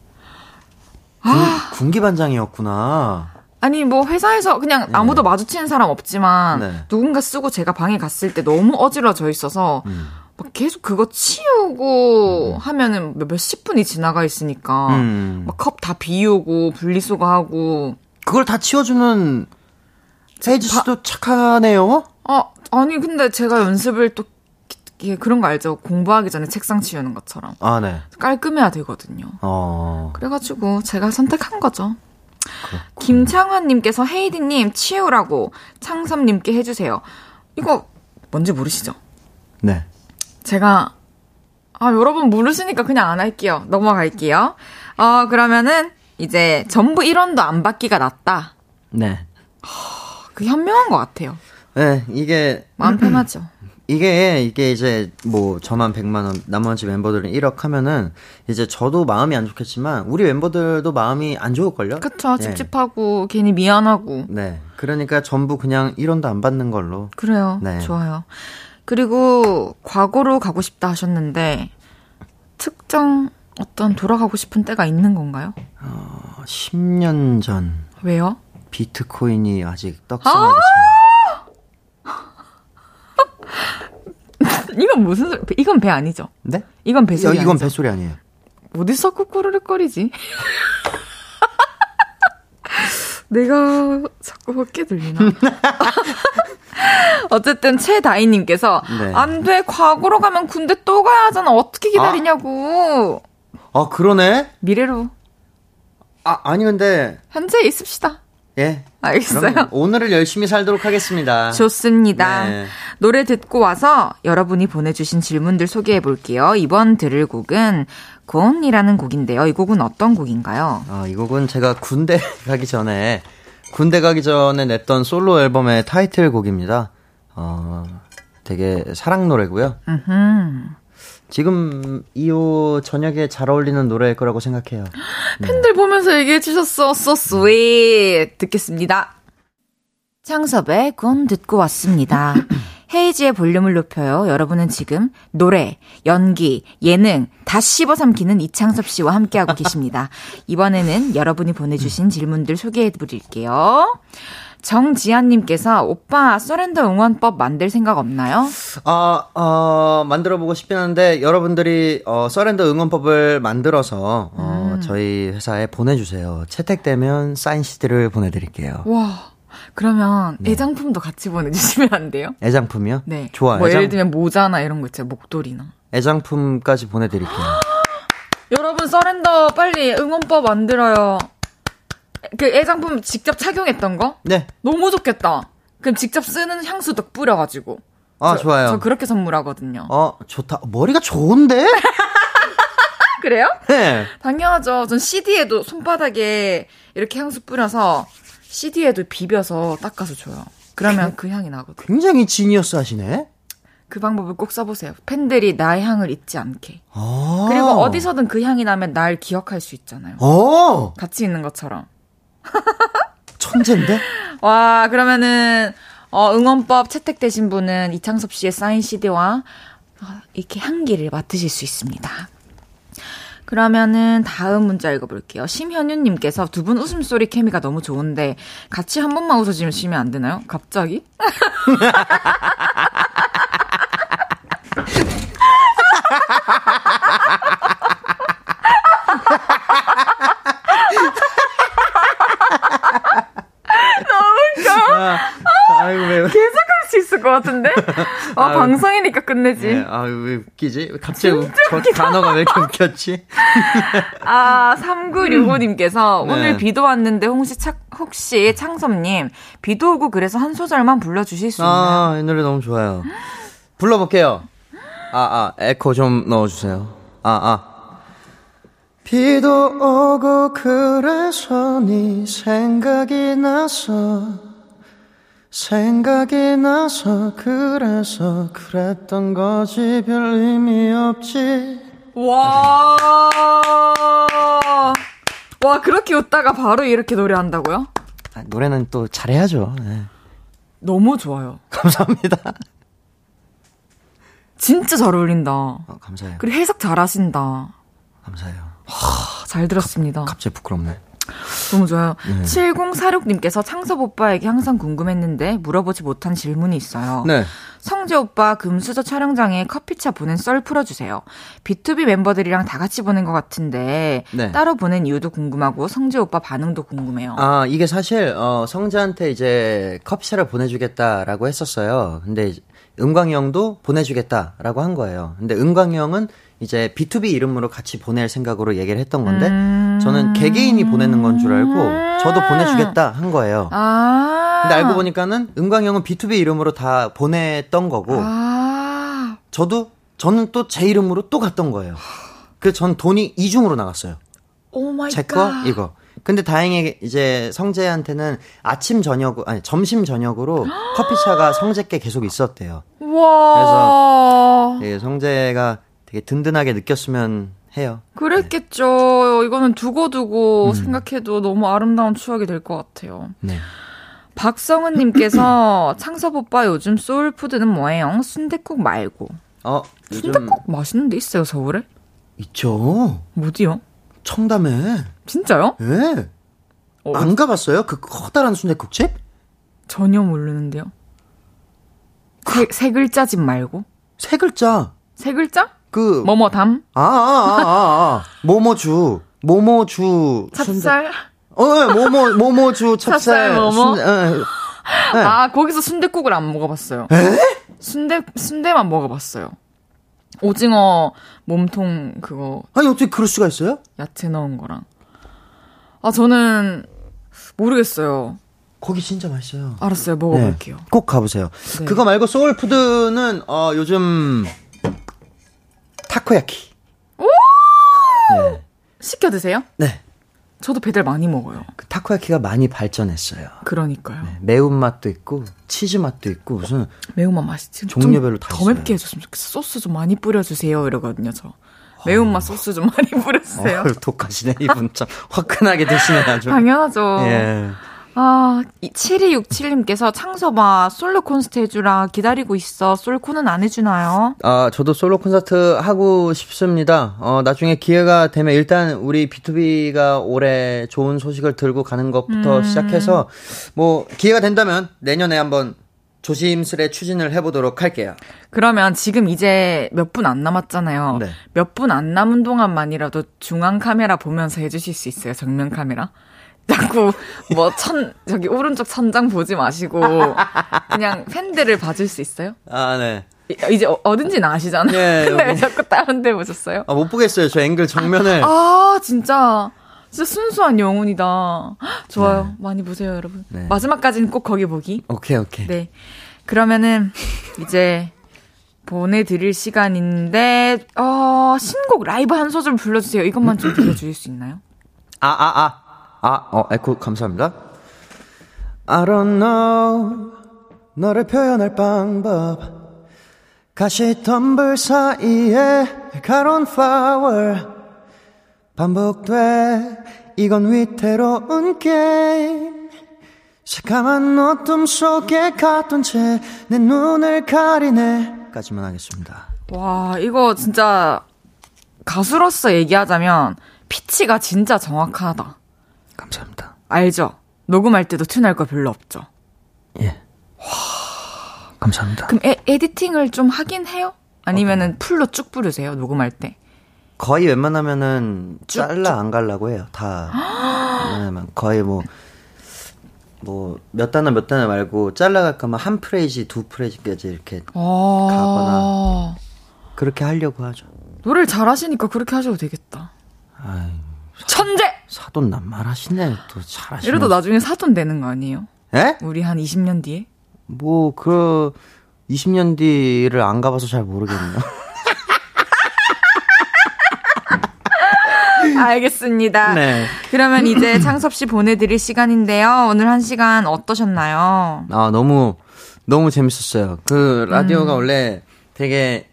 아. 군기반장이었구나. 아니 뭐 회사에서 그냥 네. 아무도 마주치는 사람 없지만 네. 누군가 쓰고 제가 방에 갔을 때 너무 어지러져 있어서 음. 막 계속 그거 치우고 음. 하면은 몇십 분이 지나가 있으니까 음. 막컵 다 비우고 분리수거하고 그걸 다 치워주는 세이지 씨도 바... 착하네요. 아 아니 근데 제가 연습을 또 예, 그런 거 알죠? 공부하기 전에 책상 치우는 것처럼. 아, 네. 깔끔해야 되거든요. 어. 그래가지고 제가 선택한 거죠. 김창환님께서 헤이디님 치우라고 창섭님께 해주세요. 이거 뭔지 모르시죠? 네. 제가 아 여러분 모르시니까 그냥 안 할게요. 넘어갈게요. 어 그러면은 이제 전부 1원도 안 받기가 낫다. 네. 그 현명한 것 같아요. 네, 이게 마음 편하죠. 이게 이게 이제 뭐 저만 100만 원, 나머지 멤버들은 1억 하면은 이제 저도 마음이 안 좋겠지만 우리 멤버들도 마음이 안 좋을 걸요? 그쵸 네. 찝찝하고 괜히 미안하고. 네. 그러니까 전부 그냥 1원도 안 받는 걸로. 그래요. 네. 좋아요. 그리고 과거로 가고 싶다 하셨는데 특정 어떤 돌아가고 싶은 때가 있는 건가요? 어, 10년 전. 왜요? 비트코인이 아직 떡상하기 아! 이건 무슨 소리? 이건 배 아니죠? 네? 이건 배소리 이건 배소리 아니에요. 어디서 꾸꾸르륵거리지? 내가 자꾸 밖에 들리나? 어쨌든 최다희님께서 네. 안돼 과거로 가면 군대 또 가야 하잖아 어떻게 기다리냐고. 아, 아 그러네. 미래로. 아 아니 근데 현재 있읍시다. 예. 알겠어요. 오늘을 열심히 살도록 하겠습니다. 좋습니다. 네. 노래 듣고 와서 여러분이 보내주신 질문들 소개해 볼게요. 이번 들을 곡은 곤이라는 곡인데요. 이 곡은 어떤 곡인가요? 아, 이 곡은 제가 군대 가기 전에 군대 가기 전에 냈던 솔로 앨범의 타이틀곡입니다. 어, 되게 사랑 노래고요. 지금 이호 저녁에 잘 어울리는 노래일 거라고 생각해요. 네. 팬들 보면서 얘기해 주셨어. So sweet. 듣겠습니다. 창섭의 군 듣고 왔습니다. 헤이지의 볼륨을 높여요. 여러분은 지금 노래, 연기, 예능 다 씹어 삼키는 이창섭 씨와 함께하고 계십니다. 이번에는 여러분이 보내주신 질문들 소개해 드릴게요. 정지한님께서 오빠 서렌더 응원법 만들 생각 없나요? 아, 어, 만들어 보고 싶긴 한데 여러분들이 어, 서렌더 응원법을 만들어서 어, 음. 저희 회사에 보내주세요. 채택되면 사인 CD를 보내드릴게요. 와. 그러면 네. 애장품도 같이 보내주시면 안 돼요? 애장품이요? 네. 좋아요. 뭐 애장... 예를 들면 모자나 이런 거 있잖아요. 목도리나. 애장품까지 보내드릴게요. 여러분 서렌더 빨리 응원법 만들어요. 그 애장품 직접 착용했던 거? 네. 너무 좋겠다. 그럼 직접 쓰는 향수도 뿌려가지고. 아, 저, 좋아요. 저 그렇게 선물하거든요. 어, 좋다. 머리가 좋은데? 그래요? 네. 당연하죠. 전 CD에도 손바닥에 이렇게 향수 뿌려서 CD에도 비벼서 닦아서 줘요. 그러면 그 향이 나거든요. 굉장히 지니어스 하시네? 그 방법을 꼭 써보세요. 팬들이 나의 향을 잊지 않게. 아~ 그리고 어디서든 그 향이 나면 날 기억할 수 있잖아요. 어. 같이 있는 것처럼. 천재인데? 와, 그러면은, 어, 응원법 채택되신 분은 이창섭 씨의 사인 CD와 어, 이렇게 향기를 맡으실 수 있습니다. 그러면은 다음 문자 읽어볼게요. 심현윤님께서 두 분 웃음소리 케미가 너무 좋은데 같이 한 번만 웃어주시면 안 되나요? 갑자기? 너무 웃겨. 아, 아이고, 왜. 계속 할 수 있을 것 같은데? 아, 아 방송이니까 끝내지. 네, 아, 왜 웃기지? 갑자기 저 단어가 왜 이렇게 웃겼지? 아, 3965님께서 네. 오늘 비도 왔는데 혹시, 차, 혹시 창섭님, 비도 오고 그래서 한 소절만 불러주실 수 있나요? 아, 이 노래 너무 좋아요. 불러볼게요. 아, 아, 에코 좀 넣어주세요. 아, 아. 비도 오고 그래서 네 생각이 나서 생각이 나서 그래서 그랬던 거지 별 의미 없지 와. 와, 그렇게 웃다가 바로 이렇게 노래한다고요? 아, 노래는 또 잘해야죠. 네. 너무 좋아요. 감사합니다. 진짜 잘 어울린다. 어, 감사해요. 그리고 해석 잘하신다. 감사해요. 하, 잘 들었습니다. 가, 갑자기 부끄럽네. 너무 좋아요. 네. 7046님께서 창섭 오빠에게 항상 궁금했는데 물어보지 못한 질문이 있어요. 네. 성재 오빠 금수저 촬영장에 커피차 보낸 썰 풀어주세요. B2B 멤버들이랑 다 같이 보낸 것 같은데 네. 따로 보낸 이유도 궁금하고 성재 오빠 반응도 궁금해요. 아 이게 사실 어, 성재한테 이제 커피차를 보내주겠다라고 했었어요. 근데 은광이 형도 보내주겠다라고 한 거예요. 근데 은광이 형은 이제 B2B 이름으로 같이 보낼 생각으로 얘기를 했던 건데 음~ 저는 개개인이 보내는 건 줄 알고 저도 보내주겠다 한 거예요. 아~ 근데 알고 보니까는 은광 형은 B2B 이름으로 다 보냈던 거고 아~ 저도 저는 또 제 이름으로 또 갔던 거예요. 그래서 전 돈이 이중으로 나갔어요. 제거 이거. 근데 다행히 이제 성재한테는 아침 저녁 아니 점심 저녁으로 커피차가 성재께 계속 있었대요. 와. 그래서 예, 성재가 되게 든든하게 느꼈으면 해요. 그랬겠죠. 네. 이거는 두고두고 음. 생각해도 너무 아름다운 추억이 될 것 같아요. 네. 박성은님께서 창섭 오빠 요즘 소울푸드는 뭐예요? 순대국 말고. 어, 순대국 맛있는 데 있어요 서울에? 있죠. 어디요? 청담에. 진짜요? 예. 네. 어. 안 가봤어요? 그 커다란 순대국집? 전혀 모르는데요. 세, 세 글자 집 말고? 세 글자. 세 글자? 그 뭐뭐담? 아, 아, 아, 아, 아. 뭐뭐주. 뭐뭐주. 찹쌀? 어, 예, 뭐뭐 뭐뭐주 찹쌀. 찹쌀 뭐뭐? 순, 어, 네. 아, 거기서 순대국을 안 먹어봤어요. 에? 순대 순대만 먹어봤어요. 오징어 몸통 그거. 아니 어떻게 그럴 수가 있어요? 야채 넣은 거랑. 아 저는 모르겠어요. 거기 진짜 맛있어요. 알았어요, 먹어볼게요. 네, 꼭 가보세요. 네. 그거 말고 소울푸드는 어 요즘 타코야키. 오! 네. 시켜 드세요? 네. 저도 배달 많이 먹어요. 그 타코야키가 많이 발전했어요. 그러니까요. 네, 매운맛도 있고 치즈 맛도 있고 무슨 매운맛 맛있지. 종류별로 다더 맵게 해줬으면 좋겠어. 소스 좀 많이 뿌려주세요 이러거든요 저. 매운맛 소스 좀 많이 뿌려주세요. 어, 독하시네 이분 참 화끈하게 드시네 아주. 당연하죠. 예. 아, 7267님께서 창서봐, 솔로 콘서트 해주라 기다리고 있어. 솔코는 안 해주나요? 아, 저도 솔로 콘서트 하고 싶습니다. 어, 나중에 기회가 되면 일단 우리 B2B가 올해 좋은 소식을 들고 가는 것부터 음. 시작해서 뭐 기회가 된다면 내년에 한번 조심스레 추진을 해보도록 할게요. 그러면 지금 이제 몇 분 안 남았잖아요. 네. 몇분 안 남은 동안만이라도 중앙 카메라 보면서 해주실 수 있어요? 정면 카메라? 자꾸 뭐 천 저기 오른쪽 천장 보지 마시고 그냥 팬들을 봐줄 수 있어요? 아 네. 이제 어, 딘지는 아시잖아요. 네, 근데 자꾸 다른 데 보셨어요? 아, 못 보겠어요. 저 앵글 정면을. 아, 진짜. 진짜 순수한 영혼이다. 좋아요. 네. 많이 보세요, 여러분. 네. 마지막까지는 꼭 거기 보기. 오케이, 오케이. 네. 그러면은 이제 보내드릴 시간인데, 어, 신곡 라이브 한 소절 불러주세요. 이것만 좀 들려주실 수 있나요? 아, 아, 아. 아, 어, 에코 감사합니다. I don't know. 너를 표현할 방법. 가시 덤불 사이에 가론 파워 반복돼 이건 위태로운 게임 새까만 어둠 속에 갔던 채 내 눈을 가리네 까지만 하겠습니다 와 이거 진짜 가수로서 얘기하자면 피치가 진짜 정확하다 감사합니다 알죠? 녹음할 때도 tune할 거 별로 없죠 예 와, 감사합니다 그럼 에, editing을 좀 하긴 해요? 아니면은 full로 쭉 부르세요 녹음할 때 거의 웬만하면은 쭉, 잘라 안 갈라고 해요. 다. 왜냐면 거의 뭐, 뭐, 몇 단어 몇 단어 말고 잘라갈 거면 한 phrase, 두 phrase까지 이렇게 아~ 가거나 그렇게 하려고 하죠. 노래를 잘하시니까 그렇게 하셔도 되겠다. 아이, 천재! 사돈 낱말 하시네. 또 잘하시네. 이러다 나중에 사돈 되는 거 아니에요? 예? 우리 한 20년 뒤에? 뭐, 그, 20년 뒤를 안 가봐서 잘 모르겠네요. 알겠습니다. 네. 그러면 이제 창섭 씨 보내드릴 시간인데요. 오늘 한 시간 어떠셨나요? 아, 너무, 너무 재밌었어요. 그 라디오가 음. 원래 되게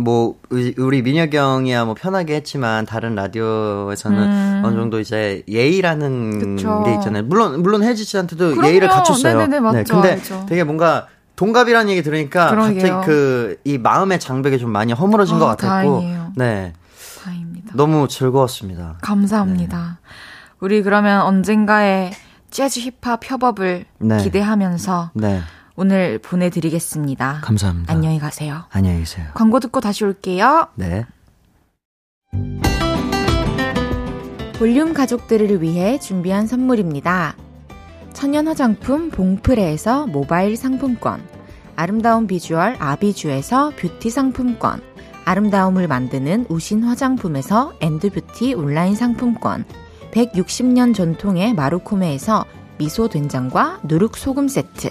뭐 우리 민혁이 형이야 뭐 편하게 했지만 다른 라디오에서는 음. 어느 정도 이제 예의라는 그쵸. 게 있잖아요. 물론 물론 혜지 씨한테도 그럼요. 예의를 갖췄어요. 네네네, 맞죠, 네, 근데 알죠. 되게 뭔가 동갑이라는 얘기 들으니까 그러게요. 갑자기 그 이 마음의 장벽이 좀 많이 허물어진 아, 것 같았고, 다행이에요. 네. 너무 즐거웠습니다. 감사합니다. 네. 우리 그러면 언젠가의 재즈 힙합 협업을 네. 기대하면서 네. 오늘 보내드리겠습니다. 감사합니다. 안녕히 가세요. 안녕히 계세요. 광고 듣고 다시 올게요. 네. 볼륨 가족들을 위해 준비한 선물입니다. 천연 화장품 봉프레에서 모바일 상품권, 아름다운 비주얼 아비주에서 뷰티 상품권, 아름다움을 만드는 우신 화장품에서 엔드뷰티 온라인 상품권, 160년 전통의 마루코메에서 미소 된장과 누룩 소금 세트,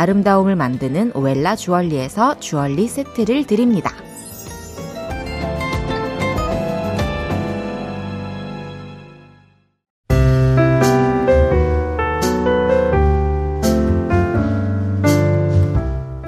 아름다움을 만드는 오엘라 주얼리에서 주얼리 세트를 드립니다.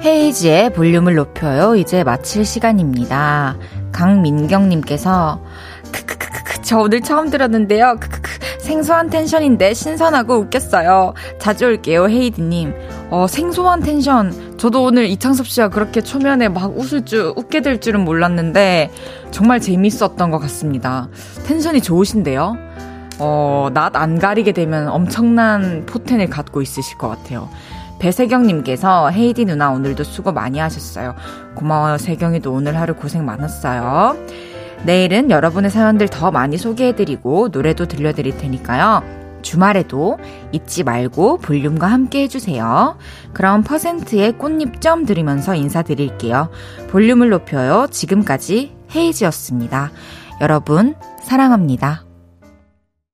헤이즈의 볼륨을 높여요. 이제 마칠 시간입니다. 강민경님께서 크크크크 저 오늘 처음 들었는데요. 크크크 생소한 텐션인데 신선하고 웃겼어요. 자주 올게요, 헤이드님. 어, 생소한 텐션. 저도 오늘 이창섭 씨가 그렇게 초면에 막 웃을 줄, 웃게 될 줄은 몰랐는데, 정말 재밌었던 것 같습니다. 텐션이 좋으신데요? 어, 낯안 가리게 되면 엄청난 포텐을 갖고 있으실 것 같아요. 배세경님께서 헤이디 누나 오늘도 수고 많이 하셨어요. 고마워요. 세경이도 오늘 하루 고생 많았어요. 내일은 여러분의 사연들 더 많이 소개해드리고 노래도 들려드릴 테니까요. 주말에도 잊지 말고 볼륨과 함께 해주세요. 그럼 퍼센트의 꽃잎점 들으면서 인사드릴게요. 볼륨을 높여요. 지금까지 헤이지였습니다. 여러분, 사랑합니다.